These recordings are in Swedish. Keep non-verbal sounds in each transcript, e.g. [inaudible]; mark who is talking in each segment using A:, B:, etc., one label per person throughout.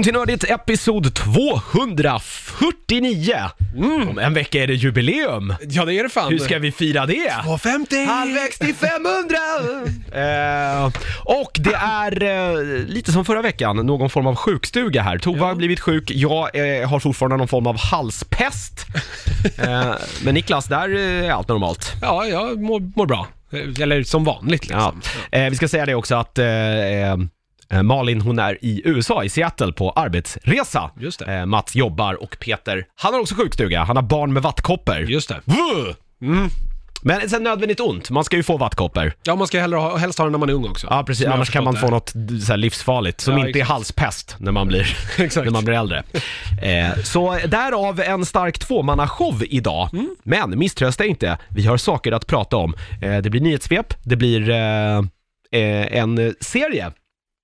A: välkommen till Nördigt episod 249. Om en vecka är det jubileum.
B: Ja, det är det fan.
A: Hur ska vi fira det?
B: 250!
A: Halvvägs till 500! eh, och det är eh, lite som förra veckan, någon form av sjukstuga här. Tova har blivit sjuk, jag eh, har fortfarande någon form av halspest. [laughs] eh, men Niklas, där är allt normalt.
B: Ja, jag mår, mår bra. Eller som vanligt
A: Ja.
B: liksom.
A: Eh, vi ska säga det också att eh, eh, Malin hon är i USA, i Seattle, på arbetsresa.
B: Just det.
A: Eh, Mats jobbar och Peter, han har också sjukstuga. Han har barn med vattkoppor.
B: Just det.
A: Vuh!
B: Mm.
A: Men sen nödvändigt ont, man ska ju få vattkoppor.
B: Ja, man ska hellre ha, helst ha den när man är ung också.
A: Ja precis,
B: Som jag har
A: annars kan man få något så här livsfarligt som
B: Ja,
A: inte är
B: exakt.
A: halspest när man blir, [laughs]
B: Exakt.
A: när man blir äldre. Eh, så därav en stark tvåmannashow idag.
B: Mm.
A: Men misströsta inte, vi har saker att prata om. Eh, det blir nyhetssvep, det blir eh, eh, en serie
B: det.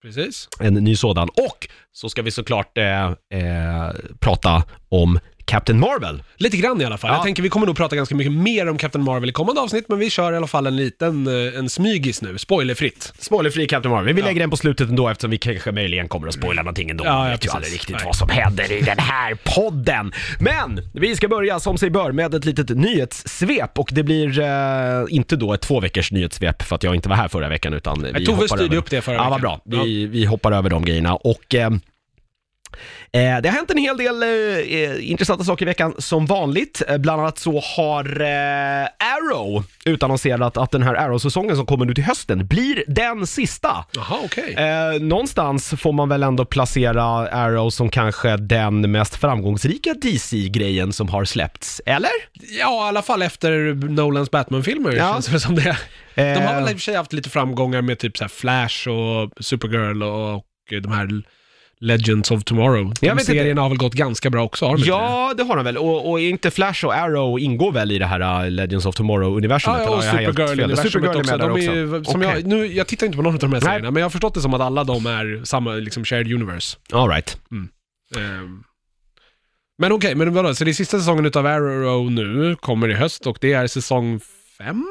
B: Precis.
A: en ny sådan. Och så ska vi såklart eh, eh, prata om Captain Marvel.
B: Lite grann i alla fall.
A: Ja.
B: Jag tänker vi kommer nog prata ganska mycket mer om Captain Marvel i kommande avsnitt, men vi kör i alla fall en liten, eh, en smygis nu, spoilerfritt.
A: Spoilerfri Captain Marvel. Vi lägger den på slutet ändå eftersom vi kanske möjligen kommer att spoila någonting ändå.
B: Ja,
A: vi
B: ja,
A: vet ju
B: precis.
A: aldrig riktigt
B: Nej.
A: vad som händer i den här podden. Men vi ska börja som sig bör med ett litet nyhetssvep och det blir eh, inte då ett två veckors nyhetssvep för att jag inte var här förra veckan utan vi
B: Tove
A: hoppar
B: styrde
A: över.
B: upp det förra
A: Ja, vad
B: veckan.
A: bra. Vi, vi hoppar över de grejerna och Eh, det har hänt en hel del eh, eh, intressanta saker i veckan som vanligt. Eh, bland annat så har eh, Arrow utannonserat att den här Arrow-säsongen som kommer nu till hösten blir den sista.
B: Jaha, okej.
A: Eh, någonstans får man väl ändå placera Arrow som kanske den mest framgångsrika DC-grejen som har släppts, eller?
B: Ja, i alla fall efter Nolans Batman-filmer
A: Ja.
B: känns det som det. De har
A: Eh,
B: väl i och för sig haft lite framgångar med typ så Flash och Supergirl och de här Legends of Tomorrow. De
A: Jag vet inte.
B: serierna har väl gått ganska bra också, har de inte det?
A: Ja, det har de väl. Och, och inte Flash och Arrow ingår väl i det här uh, Legends of Tomorrow-universumet?
B: Ja,
A: eller
B: och? Supergirl-universumet
A: Supergirl
B: också. De är ju, som jag, nu, jag tittar inte på någon av de här
A: Nej.
B: serierna, men jag har förstått det som att alla de är samma liksom shared universe.
A: All right.
B: Ehm. Men okej, men vadå, så det är sista säsongen utav Arrow nu, kommer i höst och det är säsong fem?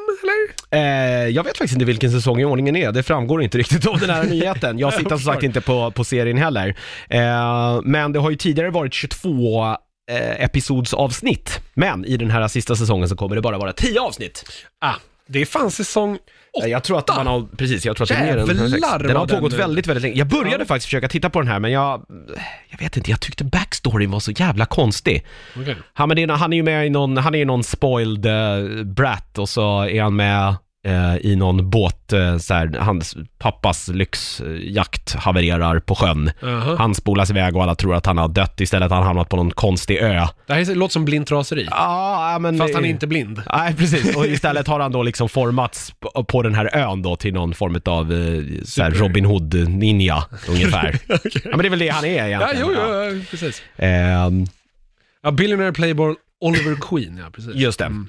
A: Eh, jag vet faktiskt inte vilken säsong i ordningen är, det framgår inte riktigt av den här [laughs] nyheten. Jag sitter som sagt inte på, på serien heller. Eh, men det har ju tidigare varit 22 eh, episodsavsnitt. Men i den här sista säsongen så kommer det bara vara 10 avsnitt.
B: Ah, det är fan säsong
A: Eh, Jag tror att man har, precis, jag tror att det är mer än
B: Jävlar
A: 106. Den har
B: vad
A: pågått
B: den-
A: väldigt, väldigt länge. Jag började
B: Ja.
A: faktiskt försöka titta på den här, men jag, jag vet inte, jag tyckte backstoryn var så jävla konstig.
B: Okej.
A: Han, men det är, han är ju med i någon, han är ju någon spoiled eh, brat och så är han med eh, i någon båt, uh, såhär, hans pappas lyxjakt havererar på sjön.
B: Aha.
A: Han spolas iväg och alla tror att han har dött, istället har han hamnat på någon konstig ö.
B: Det här är- låter som blint raseri.
A: Ja, ja, men...
B: Fast han är inte blind.
A: Nej, precis. Och [laughs] istället har han då liksom formats på- den här ön då till någon form av eh, såhär
B: Super.
A: Robin Hood-ninja, ungefär. [laughs] Ja, men det är väl det han är
B: Ja,
A: egentligen.
B: jo, jo, ja, precis.
A: Ehm,
B: Ja, Billionaire Playboy Oliver Queen, ja precis.
A: just det.
B: Mm.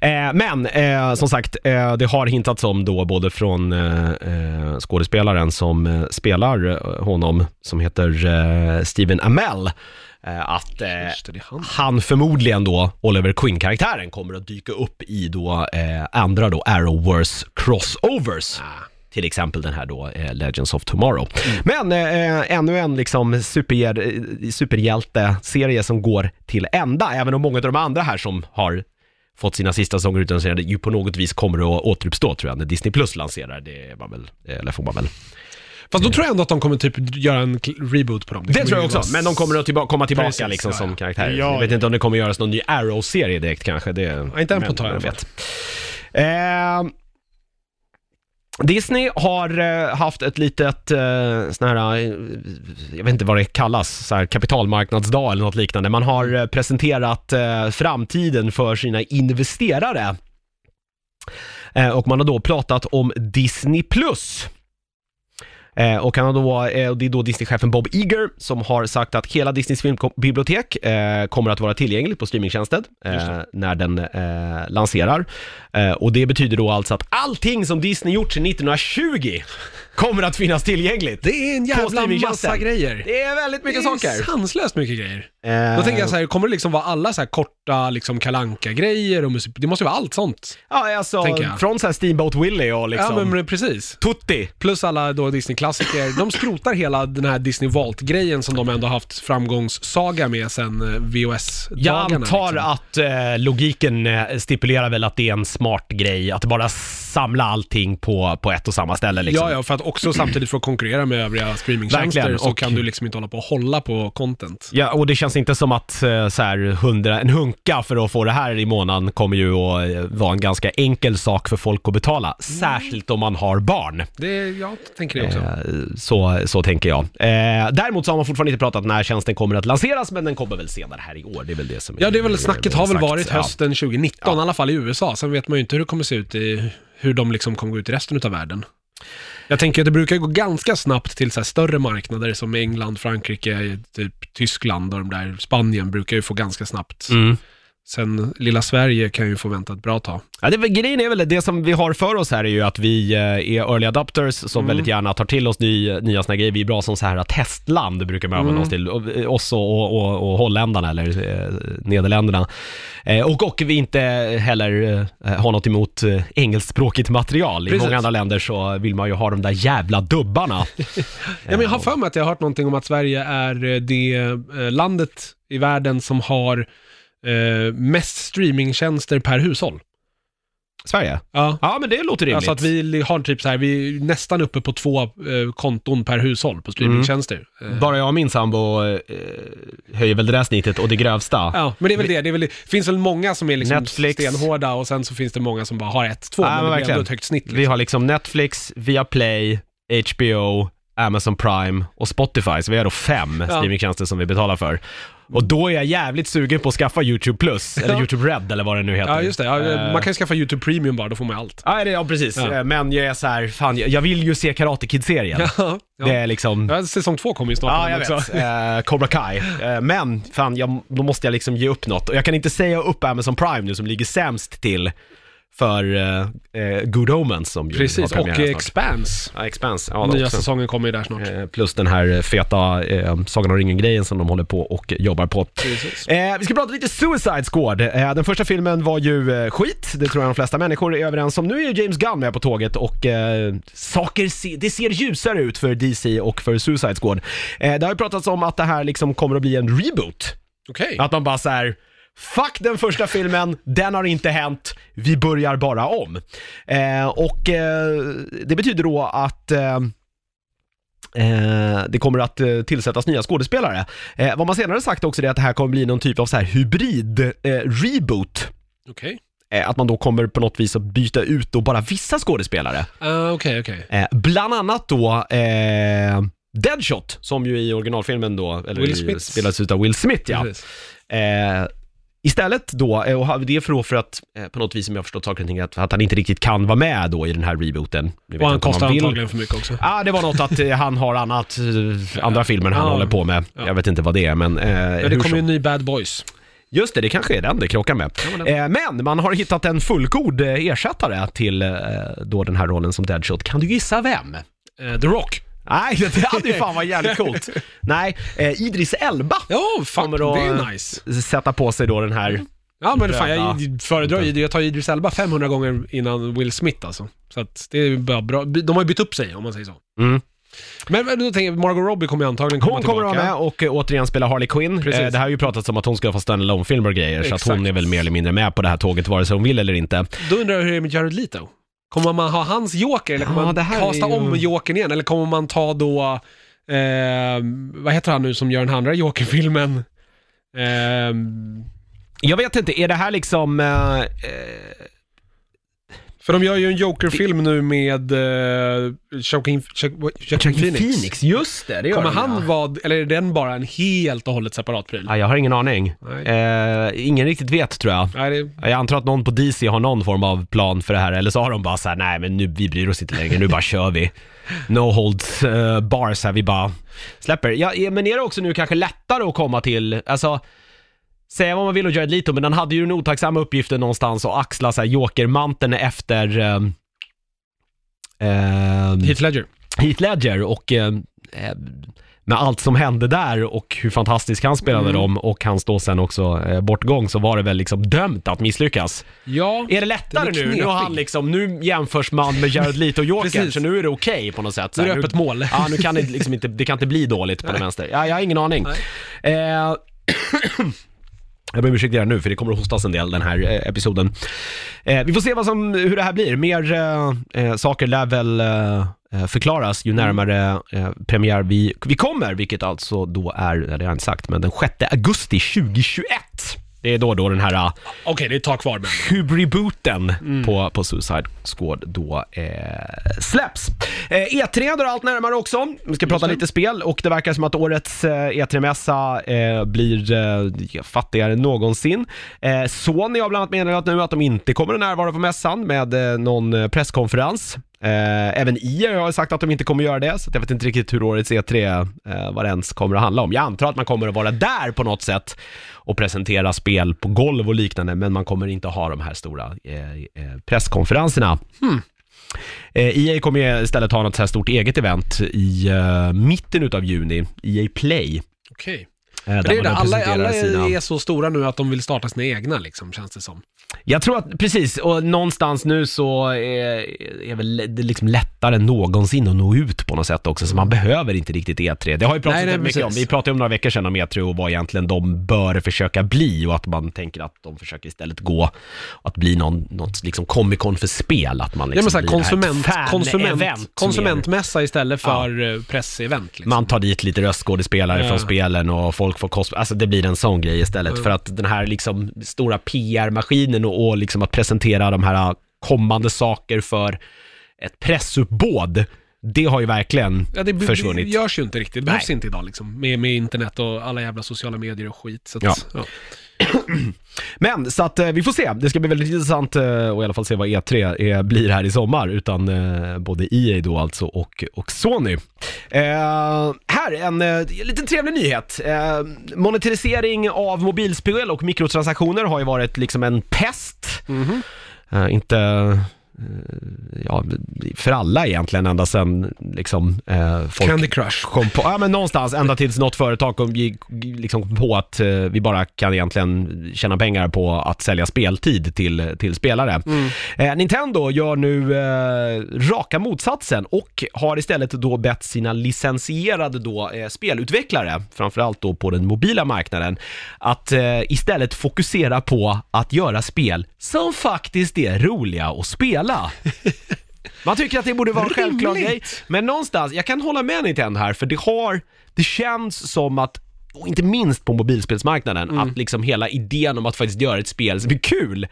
A: Eh, men eh, som sagt, eh, det har hintats om då både från eh, eh, skådespelaren som eh, spelar honom, som heter Steven Amell, att
B: det, han.
A: han förmodligen då, Oliver Queen-karaktären, kommer att dyka upp i då andra då Arrowverse crossovers.
B: Ah.
A: Till exempel den här då, eh, Legends of Tomorrow. Men eh, ännu en liksom superhjäl- superhjälte-serie som går till ända, även om många av de andra här som har fått sina sista säsonger utannonserade ju på något vis kommer att återuppstå tror jag, när Disney Plus lanserar. Det är man väl, eller får man väl.
B: Fast då tror jag ändå att de kommer typ göra en reboot på dem.
A: Det
B: kommer
A: tror jag också, men de kommer att tillba- komma tillbaka
B: Precis,
A: liksom
B: ja,
A: som karaktärer.
B: Ja,
A: jag vet inte om det kommer göras någon ny Arrow-serie direkt kanske. Det,
B: inte än på ett tag i alla fall.
A: Disney har eh, haft ett litet, eh, sån här, eh, jag vet inte vad det kallas, så här kapitalmarknadsdag eller något liknande. Man har eh, presenterat framtiden för sina investerare. Och man har då pratat om Disney+. Plus. Eh, och han har då, eh, det är då Disney-chefen Bob Iger som har sagt att hela Disneys filmbibliotek eh, kommer att vara tillgängligt på streamingtjänsten eh, när den eh, lanserar. Eh, och det betyder då alltså att allting som Disney gjort sedan 1920 kommer att finnas tillgängligt.
B: Det är en jävla
A: streamingtjänsten.
B: massa grejer.
A: Det är väldigt mycket
B: det är
A: saker.
B: sanslöst mycket grejer.
A: Eh,
B: Då tänker jag så här, kommer det liksom vara alla så här korta liksom kalanka grejer och musik? Det måste ju vara allt sånt.
A: Ja, alltså
B: tänker jag.
A: från så här Steamboat Willie och liksom...
B: Ja, men precis.
A: Tutti.
B: Plus alla då Disney-klassiker. De skrotar hela den här Disney Vault-grejen som de ändå haft framgångssaga med sen eh, VOS-dagarna.
A: Jag antar
B: liksom.
A: att eh, logiken eh, stipulerar väl att det är en smart grej, att bara samla allting på, på ett och samma ställe liksom.
B: Ja, ja, för att också samtidigt för att konkurrera med övriga streamingtjänster så
A: och-
B: kan du liksom inte hålla på och hålla på content.
A: Ja, och det känns inte som att eh, så här, 100, en hunka för att få det här i månaden kommer ju att eh, vara en ganska enkel sak för folk att betala. Särskilt om man har barn.
B: Det, jag tänker det också.
A: Eh, Så, så tänker jag. Eh, däremot så har man fortfarande inte pratat när tjänsten kommer att lanseras, men den kommer väl senare här i år. Det är väl det som
B: Ja, det är väl snacket har väl varit
A: Ja.
B: hösten 2019, i alla fall i USA. Sen vet man ju inte hur det kommer se ut i, hur de liksom kommer gå ut i resten av världen. Jag tänker att det brukar gå ganska snabbt till så här större marknader som England, Frankrike, typ Tyskland och de där, Spanien brukar ju få ganska snabbt.
A: Mm.
B: Sen lilla Sverige kan ju få vänta ett bra tag.
A: Ja, det, grejen är väl det som vi har för oss här är ju att vi eh, är early adopters som
B: Mm.
A: väldigt gärna tar till oss ny, nya såna grejer. Vi är bra som så här testland, brukar man använda
B: Mm.
A: oss till. Eh, Oss och, och, och, och holländarna, eller eh, Nederländerna. Eh, och, och vi inte heller eh, har något emot eh, engelskspråkigt material. I
B: Precis.
A: många andra länder så vill man ju ha de där jävla dubbarna. [laughs]
B: Ja, men jag har för mig att jag har hört någonting om att Sverige är eh, det eh, landet i världen som har eh, mest streamingtjänster per hushåll.
A: Sverige?
B: Ja.
A: Ja, men det låter rimligt.
B: Alltså att vi har typ så här, vi är nästan uppe på två eh, konton per hushåll på streamingtjänster. Eh,
A: Bara jag och min sambo eh, höjer väl det där snittet och det grövsta.
B: Ja, men det är väl det. Det är väl, det finns väl många som är liksom
A: Netflix.
B: stenhårda och sen så finns det många som bara har ett, två,
A: Ja,
B: men det blir ändå ett högt snitt. Liksom.
A: Vi har liksom Netflix, Viaplay, HBO, Amazon Prime och Spotify, så vi har då fem
B: Ja.
A: streamingtjänster som vi betalar för. Och då är jag jävligt sugen på att skaffa YouTube Plus, [laughs] eller
B: Ja.
A: YouTube Red eller vad det nu heter.
B: Ja, just det. Ja,
A: Eh,
B: man kan ju skaffa YouTube Premium bara, då får man allt.
A: Ja, det, ja precis.
B: Ja.
A: Eh, Men jag är så här, fan, jag, vill ju se Karate Kid-serien. [laughs]
B: Ja,
A: Det är liksom...
B: ja. Säsong två kommer ju snart.
A: Ja, jag
B: också.
A: vet. Eh, Cobra Kai. Eh, men, fan, jag, då måste jag liksom ge upp något. Och jag kan inte säga upp Amazon Prime nu som ligger sämst till för eh, eh, Good Omens som ju
B: Precis,
A: har
B: och
A: snart.
B: Expanse.
A: Ja, Expanse. Ja,
B: Nya
A: också.
B: säsongen kommer ju där snart.
A: Eh, Plus den här feta eh, Sagan om ringen-grejen som de håller på och jobbar på. Eh, vi ska prata lite Suicide Squad. Eh, den första filmen var ju eh, skit, det tror jag de flesta människor är överens om. Nu är ju James Gunn med på tåget och eh, saker se, det ser ljusare ut för DC och för Suicide Squad. Eh, det har ju pratats om att det här liksom kommer att bli en reboot.
B: Okej.
A: Att man bara så här. Fuck den första filmen, den har inte hänt, vi börjar bara om. Eh, och eh, det betyder då att eh, Eh, det kommer att eh, tillsättas nya skådespelare. Eh, vad man senare sagt också är att det här kommer bli någon typ av så här hybrid eh, reboot.
B: Okej.
A: Eh, att man då kommer på något vis att byta ut då bara vissa skådespelare.
B: Ah, Okej, okej.
A: Eh, bland annat då eh, Deadshot, som ju i originalfilmen då, eller
B: Will Smith.
A: spelas ut av Will Smith ja. Eh, istället då, eh, och det är för, då för att eh, på något vis som jag har förstått saker och ting, att, att han inte riktigt kan vara med då i den här rebooten.
B: Och han kostar
A: vill.
B: antagligen för mycket också.
A: Ja, det var något att eh, han har annat, andra filmer han
B: Ja.
A: håller på med.
B: Ja.
A: Jag vet inte vad det är, men... Eh,
B: Men det kommer ju en ny Bad Boys.
A: Just det, det kanske är den det krockar med.
B: Ja,
A: Eh, men man har hittat en fullgod ersättare till eh, då den här rollen som Deadshot. Kan du gissa vem?
B: The Rock.
A: Nej, det hade ju fan varit jävligt coolt. [laughs] Nej, eh, Idris Elba
B: Ja,
A: Kommer
B: det
A: att-
B: är nice.
A: sätta på sig då den här...
B: Ja, men fan, jag föredrar ju, jag tar Idris Elba 500 gånger innan Will Smith alltså. Så att det är bara bra. De har ju bytt upp sig, om man säger så.
A: Mm.
B: Men men då tänker jag, Margot Robbie kommer ju antagligen komma
A: Hon kommer att
B: tillbaka.
A: vara med och eh, återigen spela Harley Quinn.
B: Precis.
A: Eh, det här har ju pratats om att hon ska få stand filmer och grejer, så att hon är väl mer eller mindre med på det här tåget vare sig hon vill eller inte.
B: Då undrar jag hur det är med Jared Leto. Kommer man ha hans Joker eller kommer
A: Ja,
B: man
A: här
B: kasta
A: ju-
B: om Jokern igen? Eller kommer man ta då, eh, vad heter han nu som gör den andra Joker-filmen? Eh,
A: Jag vet inte, är det här liksom... Eh, eh,
B: för de gör ju en Joker-film nu med eh, Joaquin, Joaquin, Phoenix.
A: Phoenix. Just det, det gör
B: Kommer
A: den,
B: han
A: ja.
B: vara, eller är den bara en helt och hållet separat pryl?
A: Ja, jag har ingen aning. Eh, ingen riktigt vet tror jag.
B: Nej, det,
A: Jag antar att någon på DC har någon form av plan för det här, eller så har de bara så här: nej men nu, vi bryr oss inte längre, nu bara kör vi. [laughs] No holds uh, bars här, vi bara släpper. Ja, eh, men är det också nu kanske lättare att komma till, alltså, säga vad man vill och Jared Leto, men han hade ju den otacksamma uppgiften någonstans att axla så här jokermanteln efter ehm, ehm,
B: Heath Ledger.
A: Heath Ledger och eh, eh, med allt som hände där och hur fantastisk han spelade
B: Mm.
A: dem och hans då sen också eh, bortgång så var det väl liksom dömt att misslyckas.
B: Ja,
A: Är det lättare
B: är
A: nu? Nu har han liksom, nu jämförs man med Jared Leto och Joker,
B: Precis.
A: så nu är det okej på något sätt. Så
B: Nu är
A: här,
B: det öppet mål.
A: Ja, nu kan det liksom inte, det kan inte bli dåligt på den vänster. Ja, jag har ingen aning. Eh, [clears throat] [clears throat] jag ber om ursäkt redan nu för det kommer att hostas en del den här eh, episoden. Eh, vi får se vad som, hur det här blir. Mer eh, eh saker lär väl eh, eh, förklaras ju närmare eh, premiär vi, vi kommer, vilket alltså då är, det har jag inte sagt, men den 6 augusti 2021. Det är då, då den här eh,
B: okej det är ett tag kvar men.
A: Hub-rebooten
B: Mm.
A: på, på Suicide Squad då eh, släpps. Eh, E3 drar allt närmare också. Vi ska prata lite spel och det verkar som att årets eh, E3-mässa eh, blir eh, fattigare än någonsin. Eh, Sony har bland annat meddelat nu att de inte kommer att närvara på mässan med eh, någon eh, presskonferens. Eh, även EA har sagt att de inte kommer att göra det, så att jag vet inte riktigt hur årets E3, eh, vad det ens kommer att handla om. Jag antar att man kommer att vara där på något sätt och presentera spel på golv och liknande, men man kommer inte ha de här stora eh, eh presskonferenserna. Hmm. Eh, EA kommer ju istället ha något så här stort eget event i uh, mitten utav juni, EA Play.
B: Okej
A: eh, där
B: Det är det, alla, alla
A: sina-
B: är så stora nu att de vill starta sina egna liksom, känns det som.
A: Jag tror att, precis, och någonstans nu så är, är väl det liksom lättare än någonsin att nå ut på något sätt också, så man behöver inte riktigt E3. Det har ju pratat
B: Nej, nej,
A: mycket om, vi pratade om några veckor sedan om E3 och vad egentligen de bör försöka bli och att man tänker att de försöker istället gå att bli någon, något liksom Comic Con för spel, att man
B: Ja,
A: liksom
B: men så här, konsument, konsument, konsumentmässa istället för ja. pressevent. Liksom.
A: Man tar dit lite röstskådespelare
B: Ja.
A: från spelen och folk får cosplay, alltså det blir en sån grej istället.
B: Ja.
A: För att den här liksom stora PR-maskinen och, och liksom att presentera de här kommande saker för ett pressuppbåd, det har ju verkligen
B: Ja, det,
A: försvunnit.
B: det görs ju inte riktigt. Det behövs
A: Nej.
B: inte idag liksom. Med, med internet och alla jävla sociala medier och skit. Så att,
A: Ja.
B: ja.
A: Men så att eh, vi får se. Det ska bli väldigt intressant eh, och i alla fall se vad E3 är, blir här i sommar utan eh, både EA då alltså och, och Sony. Eh, här en eh, liten trevlig nyhet. Eh, monetarisering av mobilspel och mikrotransaktioner har ju varit liksom en pest.
B: Mhm.
A: Eh, inte eh, ja, för alla egentligen ända sedan liksom eh, folk
B: Candy Crush.
A: kom på, ja men någonstans ända tills något företag kom, gick, liksom kom på att eh, vi bara kan egentligen tjäna pengar på att sälja speltid till, till spelare. Eh, Nintendo gör nu eh, raka motsatsen och har istället då bett sina licensierade då, eh, spelutvecklare, framförallt då på den mobila marknaden, att eh, istället fokusera på att göra spel som faktiskt är roliga att spela. Man tycker att det borde vara en självklar
B: Rimligt.
A: grej, men någonstans, jag kan hålla med Nintendo här, för det har, det känns som att, och inte minst på mobilspelsmarknaden, att liksom hela idén om att faktiskt göra ett spel som är kul,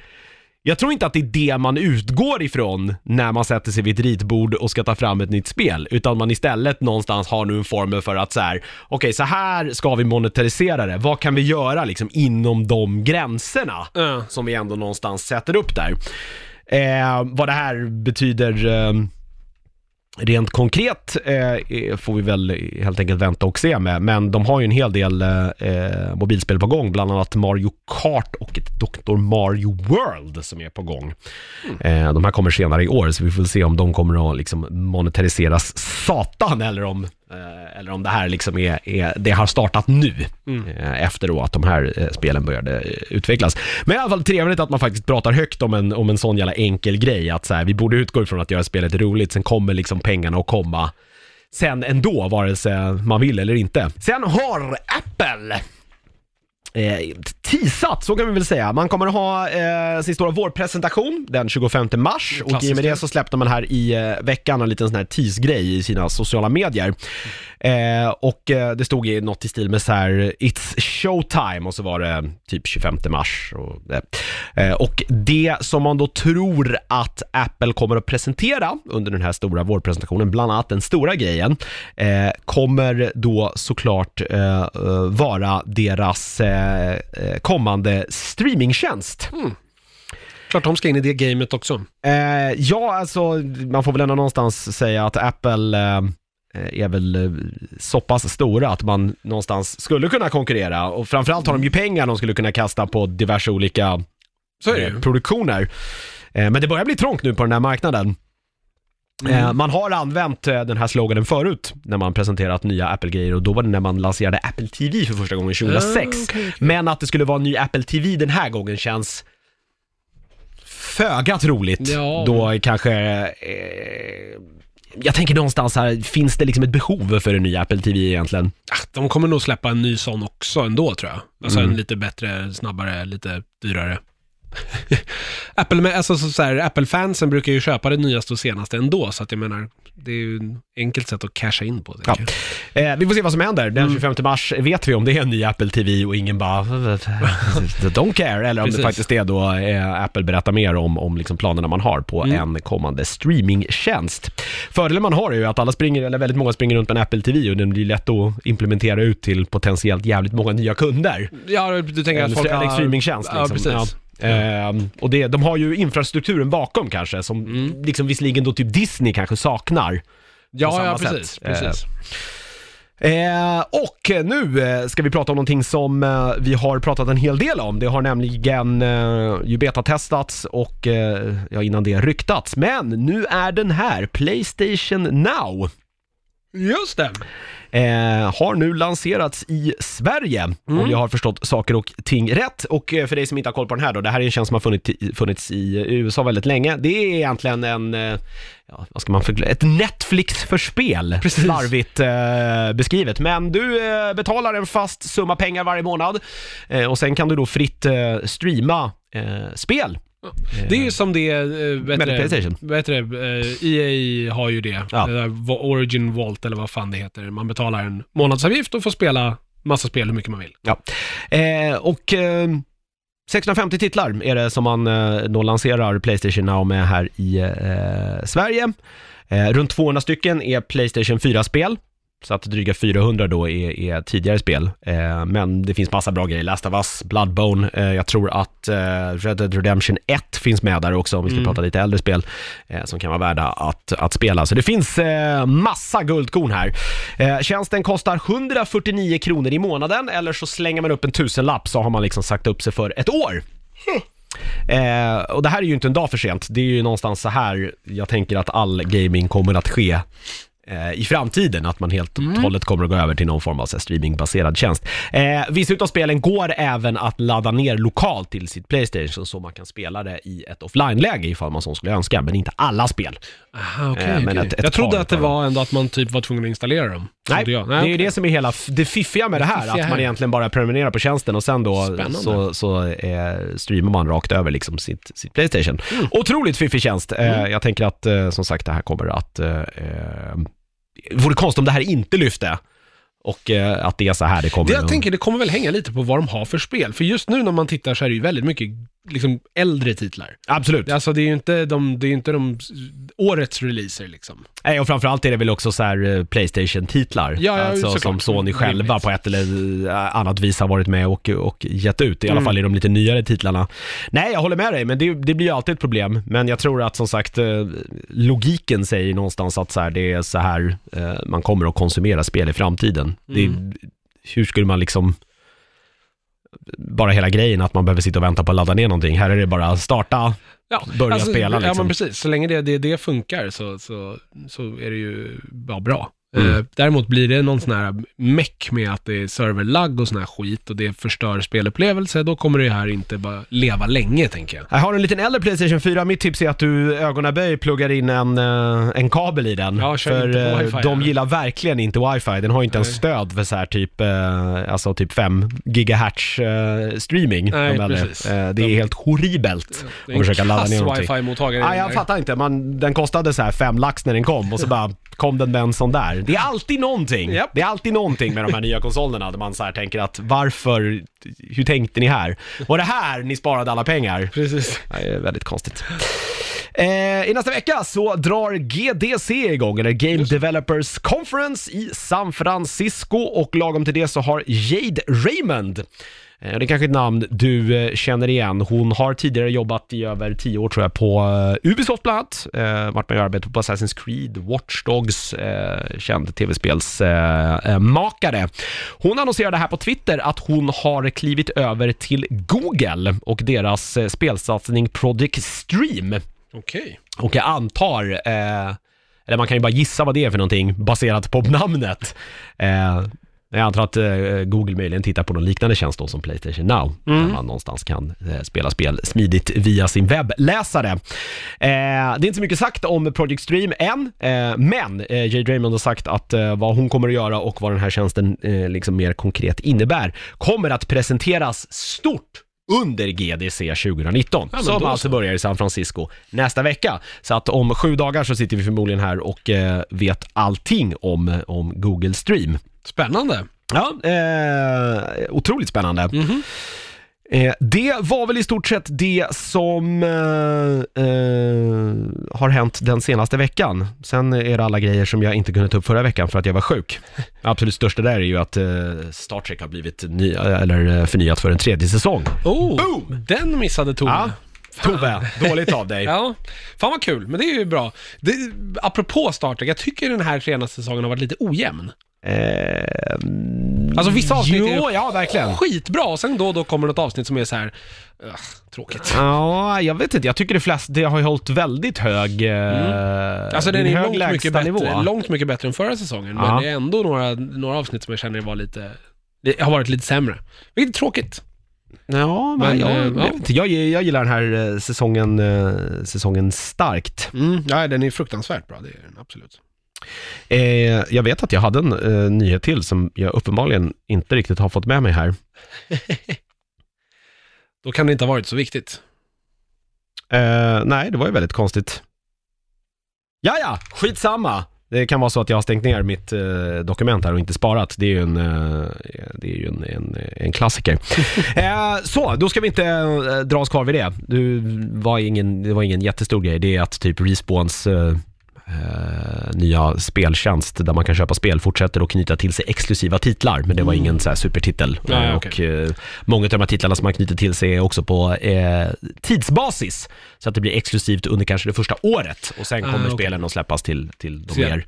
A: jag tror inte att det är det man utgår ifrån när man sätter sig vid ett ritbord och ska ta fram ett nytt spel, utan man istället någonstans har nu en formel för att så här, okej så här ska vi monetarisera det, vad kan vi göra liksom inom de gränserna?
B: Ja.
A: som vi ändå någonstans sätter upp där. Eh, vad det här betyder eh, rent konkret eh, får vi väl helt enkelt vänta och se med, men de har ju en hel del eh, mobilspel på gång, bland annat Mario Kart och ett Dr. Mario World som är på gång. Eh, de här kommer senare i år, så vi får se om de kommer att liksom monetariseras satan eller om eller om det här liksom är, är det har startat nu eh, efter då att de här eh, spelen började eh, utvecklas. Men i alla fall trevligt att man faktiskt pratar högt om en, om en sån jävla enkel grej att så här, vi borde utgå ifrån att göra spelet roligt, sen kommer liksom pengarna att komma sen ändå, vare sig man vill eller inte. Sen har Apple eh, teasat, så kan vi väl säga. Man kommer att ha eh, sin stora vårpresentation den 25 mars och i och med det så släppte man här i eh, veckan en liten sån här tease-grej i sina sociala medier. Eh, och eh, det stod i något i stil med så här It's showtime och så var det typ 25 mars. Och, det. eh, och det som man då tror att Apple kommer att presentera under den här stora vårpresentationen, bland annat den stora grejen, eh, kommer då såklart vara deras kommande streamingtjänst.
B: Klart de ska in i det gamet också.
A: Eh, ja, alltså man får väl ändå någonstans säga att Apple eh, är väl eh, så pass stora att man någonstans skulle kunna konkurrera och framförallt har de ju pengar de skulle kunna kasta på diverse olika eh, produktioner. Eh, men det börjar bli trångt nu på den här marknaden. Eh, man har använt eh, den här sloganen förut när man presenterat nya Apple-grejer och då var det när man lanserade Apple TV för första gången 2006.
B: Ah, okej, okej.
A: Men att det skulle vara en ny Apple TV den här gången känns föga troligt.
B: Ja.
A: Då kanske... Jag tänker någonstans här, finns det liksom ett behov för en ny Apple TV egentligen?
B: Ah, De kommer nog släppa en ny sån också ändå tror jag. Alltså
A: Mm.
B: en lite bättre, snabbare, lite dyrare. [laughs] Apple, med- alltså, så, här, Apple-fansen brukar ju köpa det nyaste och senaste ändå, så att jag menar, det är ju ett enkelt sätt att casha in på.
A: Ja.
B: tänker jag.
A: Eh, vi får se vad som händer. Den 25 mars vet vi om det är en ny Apple TV och ingen bara [laughs] don't care, eller om
B: Precis.
A: det faktiskt är då eh, Apple berättar mer om, om liksom planerna man har på en kommande streamingtjänst. Fördelen man har är ju att alla springer, eller väldigt många springer runt med en Apple TV och den blir lätt att implementera ut till potentiellt jävligt många nya kunder.
B: Ja, du tänker
A: En
B: att folk har...
A: en streamingtjänst
B: Ja,
A: liksom.
B: precis.
A: Ehm, och det, de har ju infrastrukturen bakom kanske, som
B: Mm.
A: liksom visserligen då typ Disney kanske saknar.
B: Ja, ja,
A: sätt.
B: precis. precis.
A: Eh, och nu eh, ska vi prata om någonting som eh, vi har pratat en hel del om. Det har nämligen eh, ju betatestats och eh, ja, innan det ryktats. Men nu är den här, Playstation Now.
B: Just det.
A: Eh, har nu lanserats i Sverige,
B: Mm.
A: om jag har förstått saker och ting rätt. Och eh, för dig som inte har koll på den här då, det här är en tjänst som har funnits, funnits i USA väldigt länge. Det är egentligen en, eh, ja, vad ska man förklara, ett Netflix för spel,
B: Precis.
A: slarvigt eh, beskrivet. Men du eh, betalar en fast summa pengar varje månad eh, och sen kan du då fritt eh, streama spel.
B: Det är ju som det, eh, vet
A: Med
B: det,
A: Playstation.
B: det, eh, EA har ju det.
A: Ja.
B: det där Va- Origin Vault eller vad fan det heter. Man betalar en månadsavgift och får spela massa spel hur mycket man vill.
A: Ja. Eh, och eh, 650 titlar är det som man eh, då lanserar Playstation Now med här i eh, Sverige. Eh, runt 200 stycken är Playstation 4-spel. Så att dryga 400 då är, är tidigare spel. Eh, men det finns massa bra grejer. Last of Us, Bloodborne. Eh, jag tror att eh, Red Dead Redemption 1 finns med där också om vi ska prata lite äldre spel eh, som kan vara värda att, att spela. Så det finns eh, massa guldkorn här. Eh, tjänsten kostar 149 kronor i månaden eller så slänger man upp en tusenlapp så har man liksom sagt upp sig för ett år. Eh, och det här är ju inte en dag för sent. Det är ju någonstans så här jag tänker att all gaming kommer att ske i framtiden, att man helt och hållet kommer att gå över till någon form av streamingbaserad tjänst. Eh, vissa utav spelen går även att ladda ner lokalt till sitt Playstation så man kan spela det i ett offline-läge ifall man så skulle önska, men inte alla spel.
B: Aha, okay,
A: Eh, men ett- ett
B: jag trodde att det var ändå att man typ var tvungen att installera dem.
A: Nej,
B: jag.
A: det är ju det som är hela det fiffiga med det här,
B: fiffiga
A: att man egentligen bara prenumererar på tjänsten och sen då
B: Spännande.
A: så, så eh, streamar man rakt över liksom sitt, sitt Playstation.
B: Mm.
A: Otroligt fiffig tjänst. Eh, jag tänker att eh, som sagt det här kommer att eh, eh, vore konstigt om det här inte lyfte och eh, att det är så här det kommer
B: Det jag tänker, det kommer väl hänga lite på vad de har för spel. För just nu när man tittar så är det ju väldigt mycket liksom, äldre titlar.
A: Absolut.
B: Alltså det är ju inte de, det är inte de årets releaser liksom.
A: Nej, och framförallt är det väl också så här eh, Playstation-titlar.
B: Ja, ja,
A: alltså,
B: såklart.
A: som Sony själva på ett eller eh, annat vis har varit med och, och gett ut. I alla
B: Mm.
A: fall i de lite nyare titlarna. Nej, jag håller med dig, men det, det blir ju alltid ett problem. Men jag tror att som sagt, eh, logiken säger någonstans att så här, det är så här man kommer att konsumera spel i framtiden. Det,
B: Mm.
A: hur skulle man liksom bara hela grejen att man behöver sitta och vänta på att ladda ner någonting. Här är det bara starta,
B: Ja,
A: börja spela
B: Ja,
A: liksom.
B: men precis. Så länge det, det, det funkar så, så, så är det ju bara bra.
A: Mm.
B: Eh, däremot blir det någon sån här meck med att det är serverlagg och sån här skit och det förstör spelupplevelse, då kommer det här inte bara leva länge, tänker jag.
A: Jag har en liten äldre Playstation 4. Mitt tips är att du ögonaböj pluggar in en, eh, en kabel i den.
B: Ja,
A: för eh,
B: wifi,
A: de
B: ja.
A: gillar verkligen inte wifi. Den har ju inte ens
B: Nej.
A: stöd för så här typ, alltså typ 5 gigahertz streaming.
B: Nej,
A: de
B: precis.
A: Det är
B: De-
A: helt horribelt att försöka ladda ner någonting.
B: wifi-mottagare.
A: Ah, jag fattar inte, man, den kostade så här fem lax när den kom och så bara kom den med en sån där. Det är alltid någonting.
B: Japp.
A: Det är alltid någonting med de här nya konsolerna där man så här tänker att varför, hur tänkte ni här? Var det här ni sparade alla pengar?
B: Precis.
A: Det är väldigt konstigt. Eh, I nästa vecka så drar GDC igång, eller Game Developers Conference i San Francisco och lagom till det så har Jade Raymond eh, det är kanske ett namn du eh, känner igen. Hon har tidigare jobbat i över tio år tror jag på eh, Ubisoft bland annat. Eh, varit med och arbetat på Assassin's Creed, Watch Dogs, eh, känd tv-spelsmakare. Makare. hon annonserade här på Twitter att hon har klivit över till Google och deras spelsatsning Project Stream.
B: Okej.
A: Och jag antar, eh, Eller man kan ju bara gissa vad det är för någonting baserat på namnet. Eh, jag antar att eh, Google möjligen tittar på någon liknande tjänst då som Playstation Now,
B: Mm.
A: där man någonstans kan eh, spela spel smidigt via sin webbläsare. Eh, det är inte så mycket sagt om Project Stream än, eh, men eh, Jay Draymond har sagt att eh, vad hon kommer att göra och vad den här tjänsten eh, liksom mer konkret innebär kommer att presenteras stort under GDC 2019,
B: Ja,
A: som alltså
B: så.
A: börjar i San Francisco nästa vecka. Så att om sju dagar så sitter vi förmodligen här och eh, vet allting om, om Google Stream.
B: Spännande.
A: Ja, eh, otroligt spännande.
B: Mhm.
A: Eh, det var väl i stort sett det som eh, eh, har hänt den senaste veckan. Sen är det alla grejer som jag inte kunde ta upp förra veckan för att jag var sjuk. [laughs] Absolut största där är ju att eh, Star Trek har blivit ny, eller eh, förnyat för en tredje säsong.
B: Oh,
A: Boom!
B: den missade Tove.
A: Ja, Tove, [laughs] dåligt av dig.
B: Ja, fan vad kul, men det är ju bra. Det, apropå Star Trek, jag tycker den här senaste säsongen har varit lite ojämn.
A: Eh,
B: Alltså vissa avsnitt
A: jo,
B: är
A: ja verkligen.
B: skitbra och sen då och då kommer något avsnitt som är så här, ugh, tråkigt.
A: Ja, jag vet inte. Jag tycker det flesta, det har ju hållit väldigt hög, eh,
B: Alltså den är
A: hög
B: långt mycket, bättre, långt mycket bättre än förra säsongen,
A: Ja.
B: men det är ändå några, några avsnitt som jag känner var lite, det har varit lite sämre. Vilket är tråkigt.
A: Ja, men,
B: Men,
A: jag,
B: eh,
A: jag,
B: ja.
A: jag, jag gillar den här eh, säsongen, säsongen starkt.
B: Mm, ja, den är fruktansvärt bra, det är den absolut.
A: Eh, jag vet att jag hade en eh, nyhet till som jag uppenbarligen inte riktigt har fått med mig här. [laughs]
B: Då kan det inte ha varit så viktigt.
A: Eh, nej, det var ju väldigt konstigt. Ja, ja, skitsamma. Det kan vara så att jag har stängt ner mitt eh, dokument här och inte sparat. Det är ju en, eh, det är ju en, en, en klassiker. [laughs] eh, så, då ska vi inte eh, dra oss kvar vid det. Du, var ingen, det var ingen jättestor grej. Det är att typ Respawns eh, nya speltjänst där man kan köpa spel fortsätter att knyta till sig exklusiva titlar, men det var ingen så här supertitel.
B: Nej,
A: Eh. Och eh, många av de här titlarna som man knyter till sig är också på eh, tidsbasis, så att det blir exklusivt under kanske det första året och sen
B: Ah,
A: kommer
B: okej.
A: spelen att släppas till, till de mer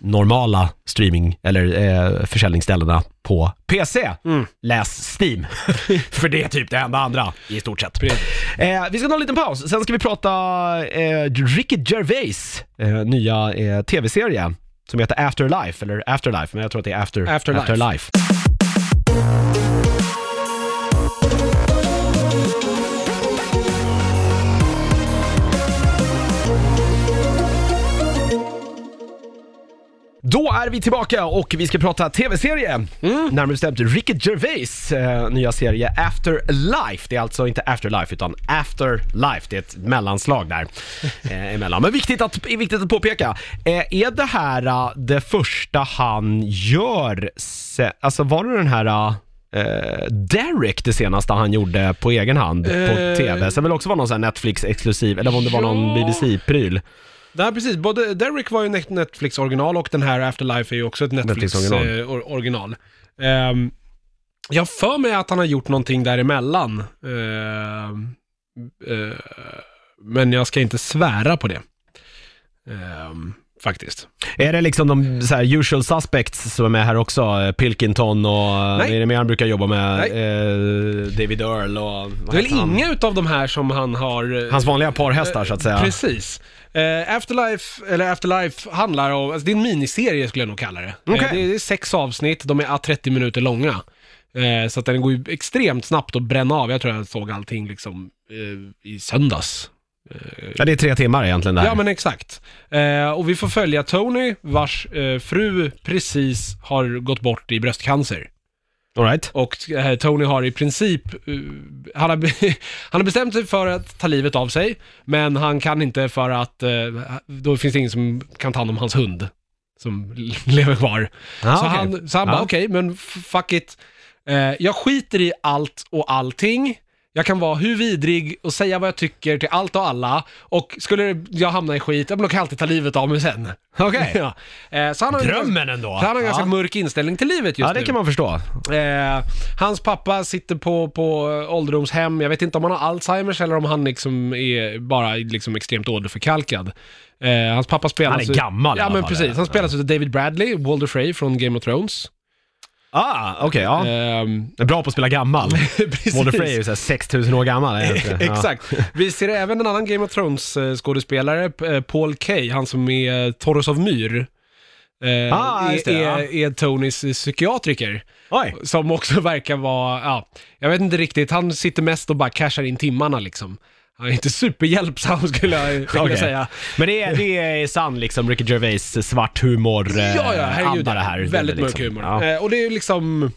A: normala streaming eller eh, försäljningsställena på PC.
B: Mm.
A: Läs Steam. [laughs] För det är typ det enda andra i stort sett. Eh, vi ska ta en liten paus, sen ska vi prata eh, Ricky Gervais eh, nya eh, tv-serie som heter Afterlife, eller Afterlife, men jag tror att det är After,
B: Afterlife.
A: Afterlife. Då är vi tillbaka och vi ska prata tv-serie.
B: Mm.
A: Närmare bestämt Ricky Gervais eh, nya serie Afterlife. Det är alltså inte Afterlife utan Afterlife. Det är ett mellanslag där [laughs] eh, emellan. Men viktigt att, viktigt att påpeka. Eh, är det här eh, det första han gör? Se, alltså var det den här eh, Derek det senaste han gjorde på egen hand på
B: Eh,
A: tv? Sen väl också var någon sån här Netflix-exklusiv, eller om det var någon
B: Ja. Nej, precis. Både Derek var ju Net- Netflix-original och den här Afterlife är ju också ett
A: Netflix-original.
B: Netflix-original. Ehm, jag har för mig att han har gjort någonting däremellan. Ehm, eh, men jag ska inte svära på det. Ehm, faktiskt.
A: Är det liksom de så här, usual suspects som är med här också? Pilkington och
B: Nej.
A: Är det mer han brukar jobba med? Eh, David Earl och
B: Det är väl inga utav de här som han har... eh,
A: Hans vanliga parhästar så att säga.
B: Precis. Eh, Afterlife, eller Afterlife handlar om, alltså det är en miniserie skulle jag nog kalla det. Eh, det, är, det är sex avsnitt, de är 30 minuter långa. Eh, så att den går ju extremt snabbt att bränna av. Jag tror jag såg allting liksom i söndags.
A: Ja, det är tre timmar egentligen det här.
B: Ja men exakt. Eh, och vi får följa Tony, vars eh, fru precis har gått bort i bröstcancer.
A: All right.
B: Och eh, Tony har i princip, eh, han, har, be- [laughs] han har bestämt sig för att ta livet av sig, men han kan inte för att eh, då finns det ingen som kan ta hand om hans hund som [laughs] lever kvar.
A: Ah,
B: så,
A: okej.
B: han, så han
A: Ja.
B: bara, okej, men f- fuck it. Eh, jag skiter i allt och allting. Jag kan vara hur vidrig och säga vad jag tycker till allt och alla. Och skulle jag hamna i skit, ja, men då kan jag alltid ta livet av mig sen.
A: Okej. [laughs]
B: ja. eh, så han har en-
A: Drömmen ändå.
B: Så han har en ganska
A: ja.
B: mörk inställning till livet just
A: Ja, det
B: nu.
A: kan man förstå.
B: Eh, hans pappa sitter på, på ålderdomshem, jag vet inte om han har Alzheimers eller om han liksom är bara liksom extremt åderförkalkad. Eh, hans pappa spelas...
A: Han är
B: ut-
A: gammal i
B: Ja
A: alla
B: men
A: fall,
B: precis,
A: ja.
B: han spelas av David Bradley, Walder Frey från Game of Thrones.
A: Ah, okej, ja.
B: Ehm,
A: Är Bra på att spela gammal. [laughs] Walter Frey är ju såhär 6000 år gammal. är? [laughs] Ja.
B: Exakt. Vi ser även en annan Game of Thrones-skådespelare, eh, Paul Kay, han som är Toros of Myr. Eh,
A: Ah, just det,
B: är,
A: ja.
B: är, är Tonys psykiatriker.
A: Oj.
B: Som också verkar vara, ja, jag vet inte riktigt, han sitter mest och bara cashar in timmarna liksom. Han är inte superhjälpsam skulle jag [laughs] vilja
A: Okej.
B: säga.
A: Men det är, det är sann liksom Ricky Gervais svart humor eh,
B: Ja, ja, herregud.
A: anda det här.
B: Väldigt
A: är
B: mörk
A: liksom,
B: humor.
A: Ja.
B: Eh, och det är ju liksom,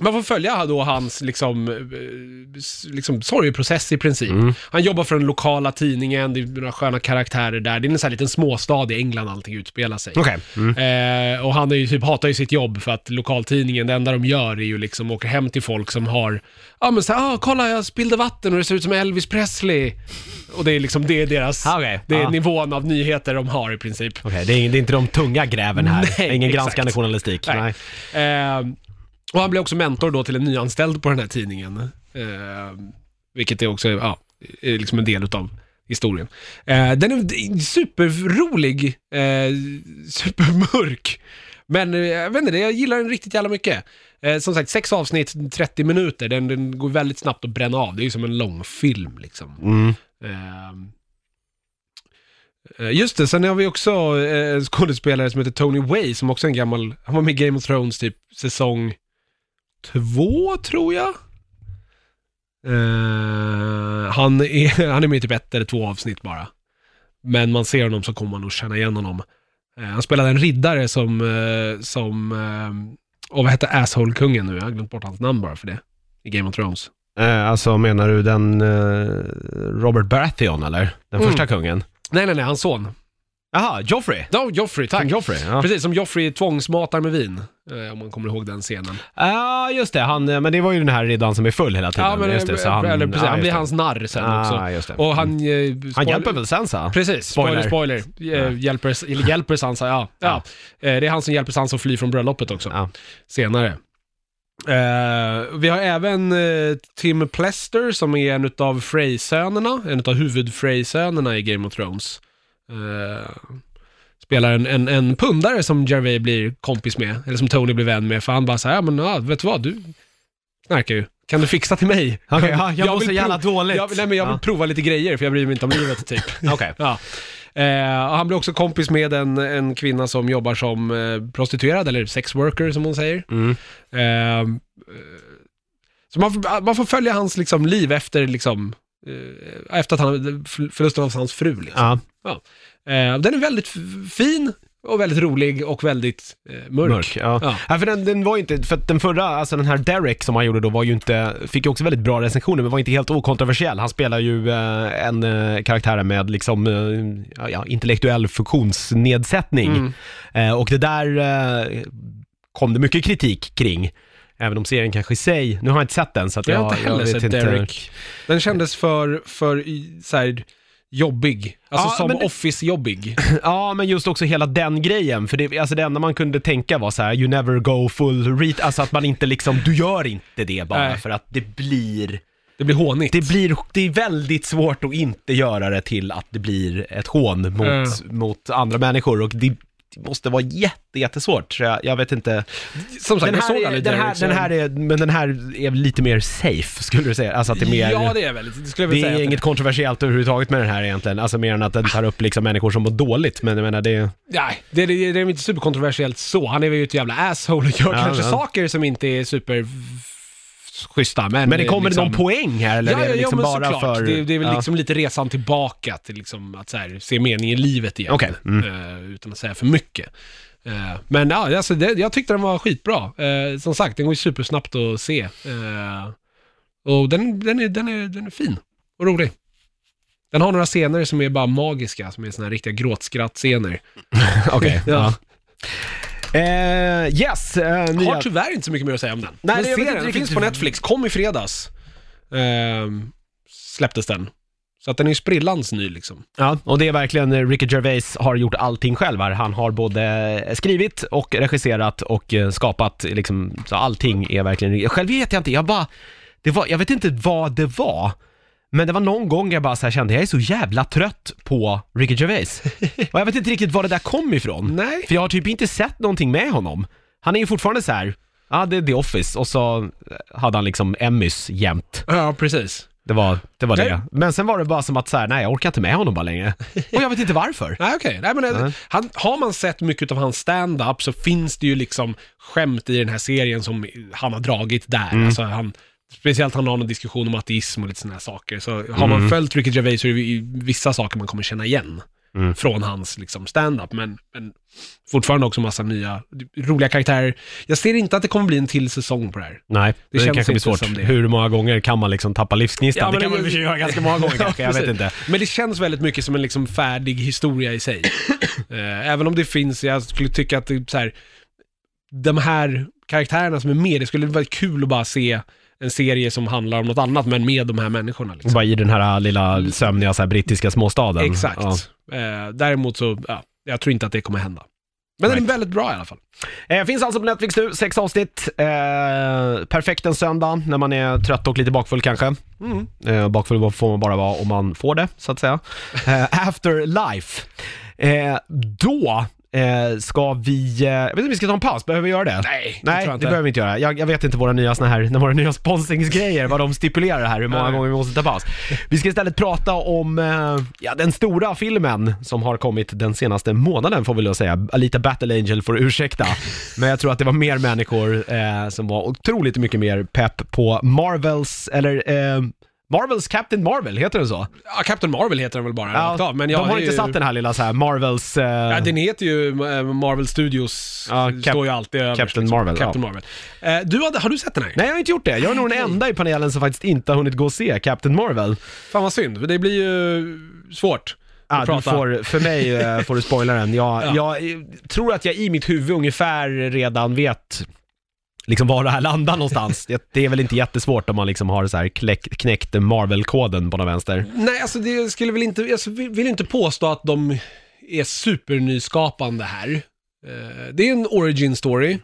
B: man får följa då hans liksom, eh, liksom sorgeprocess i princip.
A: Mm.
B: Han jobbar för den lokala tidningen, det är några sköna karaktärer där. Det är en sån här liten småstad i England allting utspelar sig.
A: Okej. Mm.
B: Eh, och han är ju typ, hatar ju sitt jobb för att lokaltidningen, det enda de gör är ju liksom åker hem till folk som har, ja men såhär, ah, kolla jag spillde vatten och det ser ut som Elvis Presley. Och det är liksom, det är deras,
A: Ah, okej.
B: det är
A: Ja.
B: nivån av nyheter de har i princip.
A: Okej, det, är, det är inte de tunga gräven här. [laughs]
B: Nej,
A: Ingen
B: exakt.
A: granskande journalistik.
B: Nej.
A: Nej.
B: Eh, och han blir också mentor då till en nyanställd på den här tidningen. Eh, vilket är också, ja, är liksom en del utav historien. Eh, den är superrolig, eh, supermörk. Men eh, jag vet inte, jag gillar den riktigt jävla mycket. Eh, som sagt, sex avsnitt, 30 minuter. Den, den går väldigt snabbt att bränna av. Det är ju som en lång film liksom.
A: Mm.
B: Ehm, eh, Just det, sen har vi också eh, en skådespelare som heter Tony Way som också är en gammal, han var med i Game of Thrones typ säsong två tror jag. Eh, han, är, [laughs] han är med i typ ett eller två avsnitt bara. Men man ser honom så kommer man nog känna igen honom. Eh, han spelade en riddare som, eh, som, och vad hette Asshole-kungen nu? Jag har glömt bort hans namn bara för det. I Game of Thrones.
A: Alltså menar du den Robert Baratheon eller? Den
B: Mm.
A: första kungen?
B: Nej, nej, nej, hans son.
A: Jaha, Joffrey.
B: Ja, Joffrey, tack.
A: Joffrey, ja.
B: Precis, som Joffrey tvångsmatar med vin. eh, Om man kommer ihåg den scenen.
A: Ja, just det. Han, eh, men det var ju den här riddaren som är full hela tiden.
B: Ja, men
A: just det, så han,
B: eller, precis,
A: ja,
B: han
A: just
B: blir
A: det.
B: hans narr sen
A: Ah,
B: också.
A: just det.
B: Och han... eh,
A: Han hjälper väl Sansa?
B: Precis, spoiler,
A: Spoiler.
B: Eh, Hjälper, eller hjälper Sansa, ja. ja. Eh, Det är han som hjälper Sansa att fly från bröllopet också,
A: Ja.
B: senare. Eh, vi har även eh, Tim Plester som är en utav Frey-sönerna, en utav huvud-Frey-sönerna i Game of Thrones. Eh, spelar en, en, en pundare som Gervais blir kompis med, eller som Tony blir vän med, för han bara säger ja men ja, vet du vad, du knarkar ju. Kan du fixa till mig?
A: Okej, [laughs] ja, jag mår
B: vill
A: så jävla dåligt.
B: Jag, nej men jag vill
A: Ja.
B: prova lite grejer för jag bryr mig inte om livet typ. [laughs]
A: Okej.
B: Ja. Eh, han blir också kompis med en, en kvinna som jobbar som eh, prostituerad, eller sex worker som hon säger.
A: Mm.
B: Eh, så man får, man får följa hans liksom, liv efter, liksom, eh, efter att han, förlusten av hans fru. Liksom.
A: Ja,
B: Eh, den är väldigt fin och väldigt rolig och väldigt eh, mörk.
A: mörk. Ja.
B: Ja.
A: Ja. för den, den var ju inte, för att den förra, alltså den här Derek som han gjorde då var ju inte, fick ju också väldigt bra recensioner men var inte helt okontroversiell. Han spelar ju eh, en eh, karaktär med liksom, eh, ja, ja, intellektuell funktionsnedsättning.
B: Mm.
A: Eh, och det där eh, kom det mycket kritik kring. Även om serien kanske i sig, nu har jag inte sett den så att
B: Jag
A: jag,
B: har inte heller
A: vet
B: sett
A: inte.
B: Derek. Den kändes för, för så här, jobbig. Alltså
A: Ja,
B: som
A: men det-
B: Office-jobbig. [clears throat]
A: Ja, men just också hela den grejen. För det, alltså det enda man kunde tänka var så här: you never go full read. Alltså att man inte liksom, du gör inte det bara
B: Nej.
A: för att det blir,
B: Det blir hånigt.
A: det blir, det är väldigt svårt att inte göra det till att det blir ett hån mot,
B: Mm.
A: mot andra människor och det, det måste vara jätte, jättesvårt. Jag, jag vet inte.
B: Som sagt,
A: Den
B: jag såg
A: här,
B: aldrig
A: den, här, den här är, men den här är lite mer safe, skulle du säga. Alltså att det är mer...
B: Ja, det är väldigt. Det skulle jag
A: det
B: väl säga.
A: är inget kontroversiellt överhuvudtaget med den här egentligen, alltså mer än att den tar upp liksom människor som mår dåligt, men jag menar det...
B: Nej, det, det, det är inte superkontroversiellt så. Han är ju ett jävla asshole och gör
A: Ja,
B: kanske
A: ja.
B: saker som inte är super schyssta. Men,
A: Men det kommer
B: liksom...
A: någon poäng här eller
B: Ja, ja, ja,
A: liksom
B: men
A: bara
B: såklart.
A: för...
B: Det, det är väl
A: ja.
B: liksom lite resan tillbaka till liksom att här, se mening i livet igen.
A: Okej, mm.
B: Eh, utan att säga för mycket. Eh, men ja, alltså, det, jag tyckte den var skitbra. Eh, som sagt, den går ju supersnabbt att se. Och den, den, är, den, är, den är fin och rolig. Den har några scener som är bara magiska, som är såna här riktiga gråtskratt-scener. [laughs]
A: Okej,
B: Ja.
A: ja. Eh, yes, eh, nya...
B: Har tyvärr inte så mycket mer att säga om den.
A: Nej,
B: Men
A: det- jag vet
B: serien,
A: inte
B: den finns på Netflix, kom i fredags. Ehm, släpptes den. Så att den är ju sprillans ny liksom.
A: Ja, och det är verkligen, eh, Ricky Gervais har gjort allting själv här. Han har både skrivit och regisserat och eh, skapat, liksom, så allting är verkligen, själv vet jag inte, jag bara, det var, jag vet inte vad det var, men det var någon gång jag bara så här kände, jag är så jävla trött på Ricky Gervais. [laughs] och jag vet inte riktigt var det där kom ifrån.
B: Nej.
A: För jag har typ inte sett någonting med honom. Han är ju fortfarande så här. ja det är The Office och så hade han liksom Emmys jämt.
B: Ja, precis.
A: Det var, det var det. Men sen var det bara som att så här, nej jag orkar inte med honom bara längre. Och jag vet inte varför. [laughs]
B: Nej, okej. Nej, men, eh,
A: Nej.
B: Han, har man sett mycket av hans stand-up så finns det ju liksom skämt i den här serien som han har dragit där.
A: Mm.
B: Alltså, han, speciellt han har någon diskussion om ateism och lite sådana här saker. Så har
A: Mm.
B: man följt Ricky Gervais så är det ju vissa saker man kommer känna igen
A: Mm.
B: från hans liksom, stand-up. Men, men fortfarande också massa nya roliga karaktärer. Jag ser inte att det kommer bli en till säsong på det här.
A: Nej, det,
B: känns
A: kanske blir
B: inte
A: svårt.
B: som det.
A: Hur många gånger kan man liksom tappa livsgnistan?
B: Ja,
A: det
B: men
A: kan man väl göra ganska många [laughs] gånger kanske, jag vet inte.
B: Men det känns väldigt mycket som en liksom färdig historia i sig. [coughs] Eh, Även om det finns, jag skulle tycka att det så här, de här karaktärerna som är med, det skulle vara kul att bara se en serie som handlar om något annat, men med de här människorna. Liksom.
A: Bara i den här lilla sömniga så här, brittiska småstaden.
B: Exakt.
A: Ja.
B: Eh, däremot så, ja, jag tror inte att det kommer hända. Men den är
A: Right.
B: väldigt bra i alla fall.
A: Eh, finns alltså på Netflix nu, sex avsnitt. Eh, perfekt en söndag när man är trött och lite bakfull kanske.
B: Mm.
A: Eh, bakfull får man bara vara om man får det, så att säga. Eh, [laughs] Afterlife. Eh, då eh, ska vi, eh, jag vet inte om vi ska ta en paus, behöver vi göra det?
B: Nej, det
A: Nej, det behöver vi inte göra. Jag, jag vet inte våra nya, såna här, [laughs] våra nya sponsringsgrejer, vad de stipulerar här, hur många
B: Nej.
A: gånger vi måste ta paus. Vi ska istället prata om eh, ja, den stora filmen som har kommit den senaste månaden får vi väl säga. Alita Battle Angel får ursäkta, [laughs] men jag tror att det var mer människor eh, som var otroligt mycket mer pepp på Marvels, eller eh, Marvels Captain Marvel, heter den så?
B: Ja, Captain Marvel heter den väl bara rakt av, men jag
A: de har inte
B: ju-
A: satt den här lilla så här Marvels... Eh,
B: Ja, den heter ju eh, Marvel Studios,
A: Ja, Cap-
B: står ju alltid överst,
A: Captain Marvel,
B: Captain Marvel. Eh, du har du sett den här?
A: Nej, jag har inte gjort det. Jag är nog den enda i panelen som faktiskt inte har hunnit gå och se Captain Marvel.
B: Fan vad synd, för det blir ju svårt
A: Ja,
B: att
A: du får, för mig eh, får du spoila den. Jag, [laughs]
B: Ja.
A: jag tror att jag i mitt huvud ungefär redan vet liksom var det här landar någonstans. [laughs] Det, är väl inte jättesvårt om man liksom har så här kläck, knäckt Marvel-koden på någon vänster.
B: Nej, alltså det skulle väl inte, jag vill vill inte påstå att de är supernyskapande här. Eh, Det är en origin story.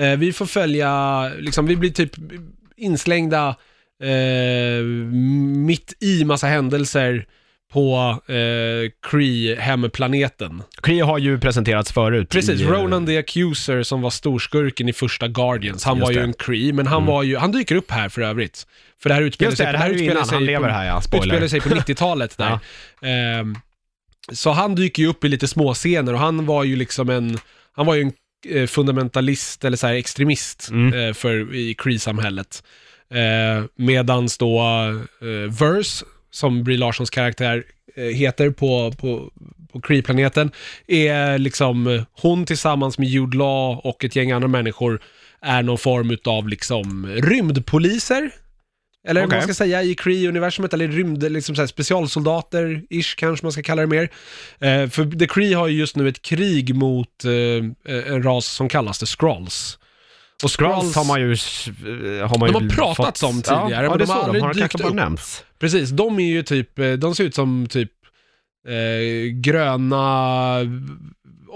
B: Eh, Vi får följa, liksom, vi blir typ inslängda eh, mitt i massa händelser på eh, Kree, hemplaneten.
A: Kree har ju presenterats förut.
B: Precis,
A: i, eh,
B: Ronan the Accuser som var storskurken i första Guardians, han var ju
A: det.
B: en Kree, men han var ju, han dyker upp här för övrigt. För det här utspelar
A: Just det,
B: sig,
A: det här
B: utspelar sig
A: han lever
B: på,
A: här ja,
B: utspelar sig på [laughs] 90-talet där. Ehm, så han dyker ju upp i lite små scener och han var ju liksom en, han var ju en eh, fundamentalist eller så här extremist
A: Mm.
B: eh, för, i Cree-samhället. Eh, medans då eh, Verse, som Brie Larsons karaktär eh, heter på, på, på Cree-planeten, är liksom eh, hon tillsammans med Jude Law och ett gäng andra människor är någon form av liksom rymdpoliser. Eller vad
A: Okej.
B: man ska säga i Cree-universumet, eller rymd, liksom så här specialsoldater-ish kanske man ska kalla det mer. Eh, för The Cree har ju just nu ett krig mot eh, en ras som kallas The Scrolls. Och
A: Skrulls har man ju... eh, Har man
B: De
A: ju
B: har pratats
A: fått-
B: om tidigare,
A: ja,
B: men
A: ja, det
B: de har aldrig
A: de har
B: dykt
A: kanske bara
B: upp.
A: nämnts.
B: Precis, de är ju typ, eh, de ser ut som typ eh, gröna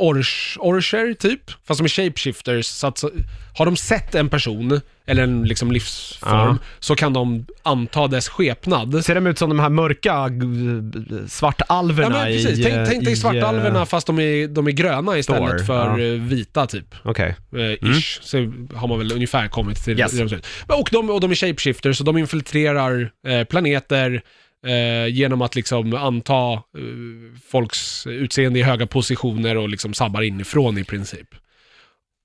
B: ors, orcher typ, fast de är shapeshifters. Så att, så, har de sett en person, eller en liksom livsform,
A: Ja.
B: så kan de anta dess skepnad.
A: Ser de ut som de här mörka g- svartalverna
B: Ja, men precis.
A: i...
B: tänk, tänk dig
A: i,
B: svartalverna
A: eh,
B: fast de är, de är gröna istället
A: Thor,
B: för
A: ja.
B: eh, vita typ.
A: Okej.
B: Eh, ish, så har man väl ungefär kommit till
A: Yes.
B: det de ser ut. Men- Och de, och de är shapeshifters, så de infiltrerar eh, planeter eh, genom att liksom anta eh, folks utseende i höga positioner och liksom sabbar inifrån i princip.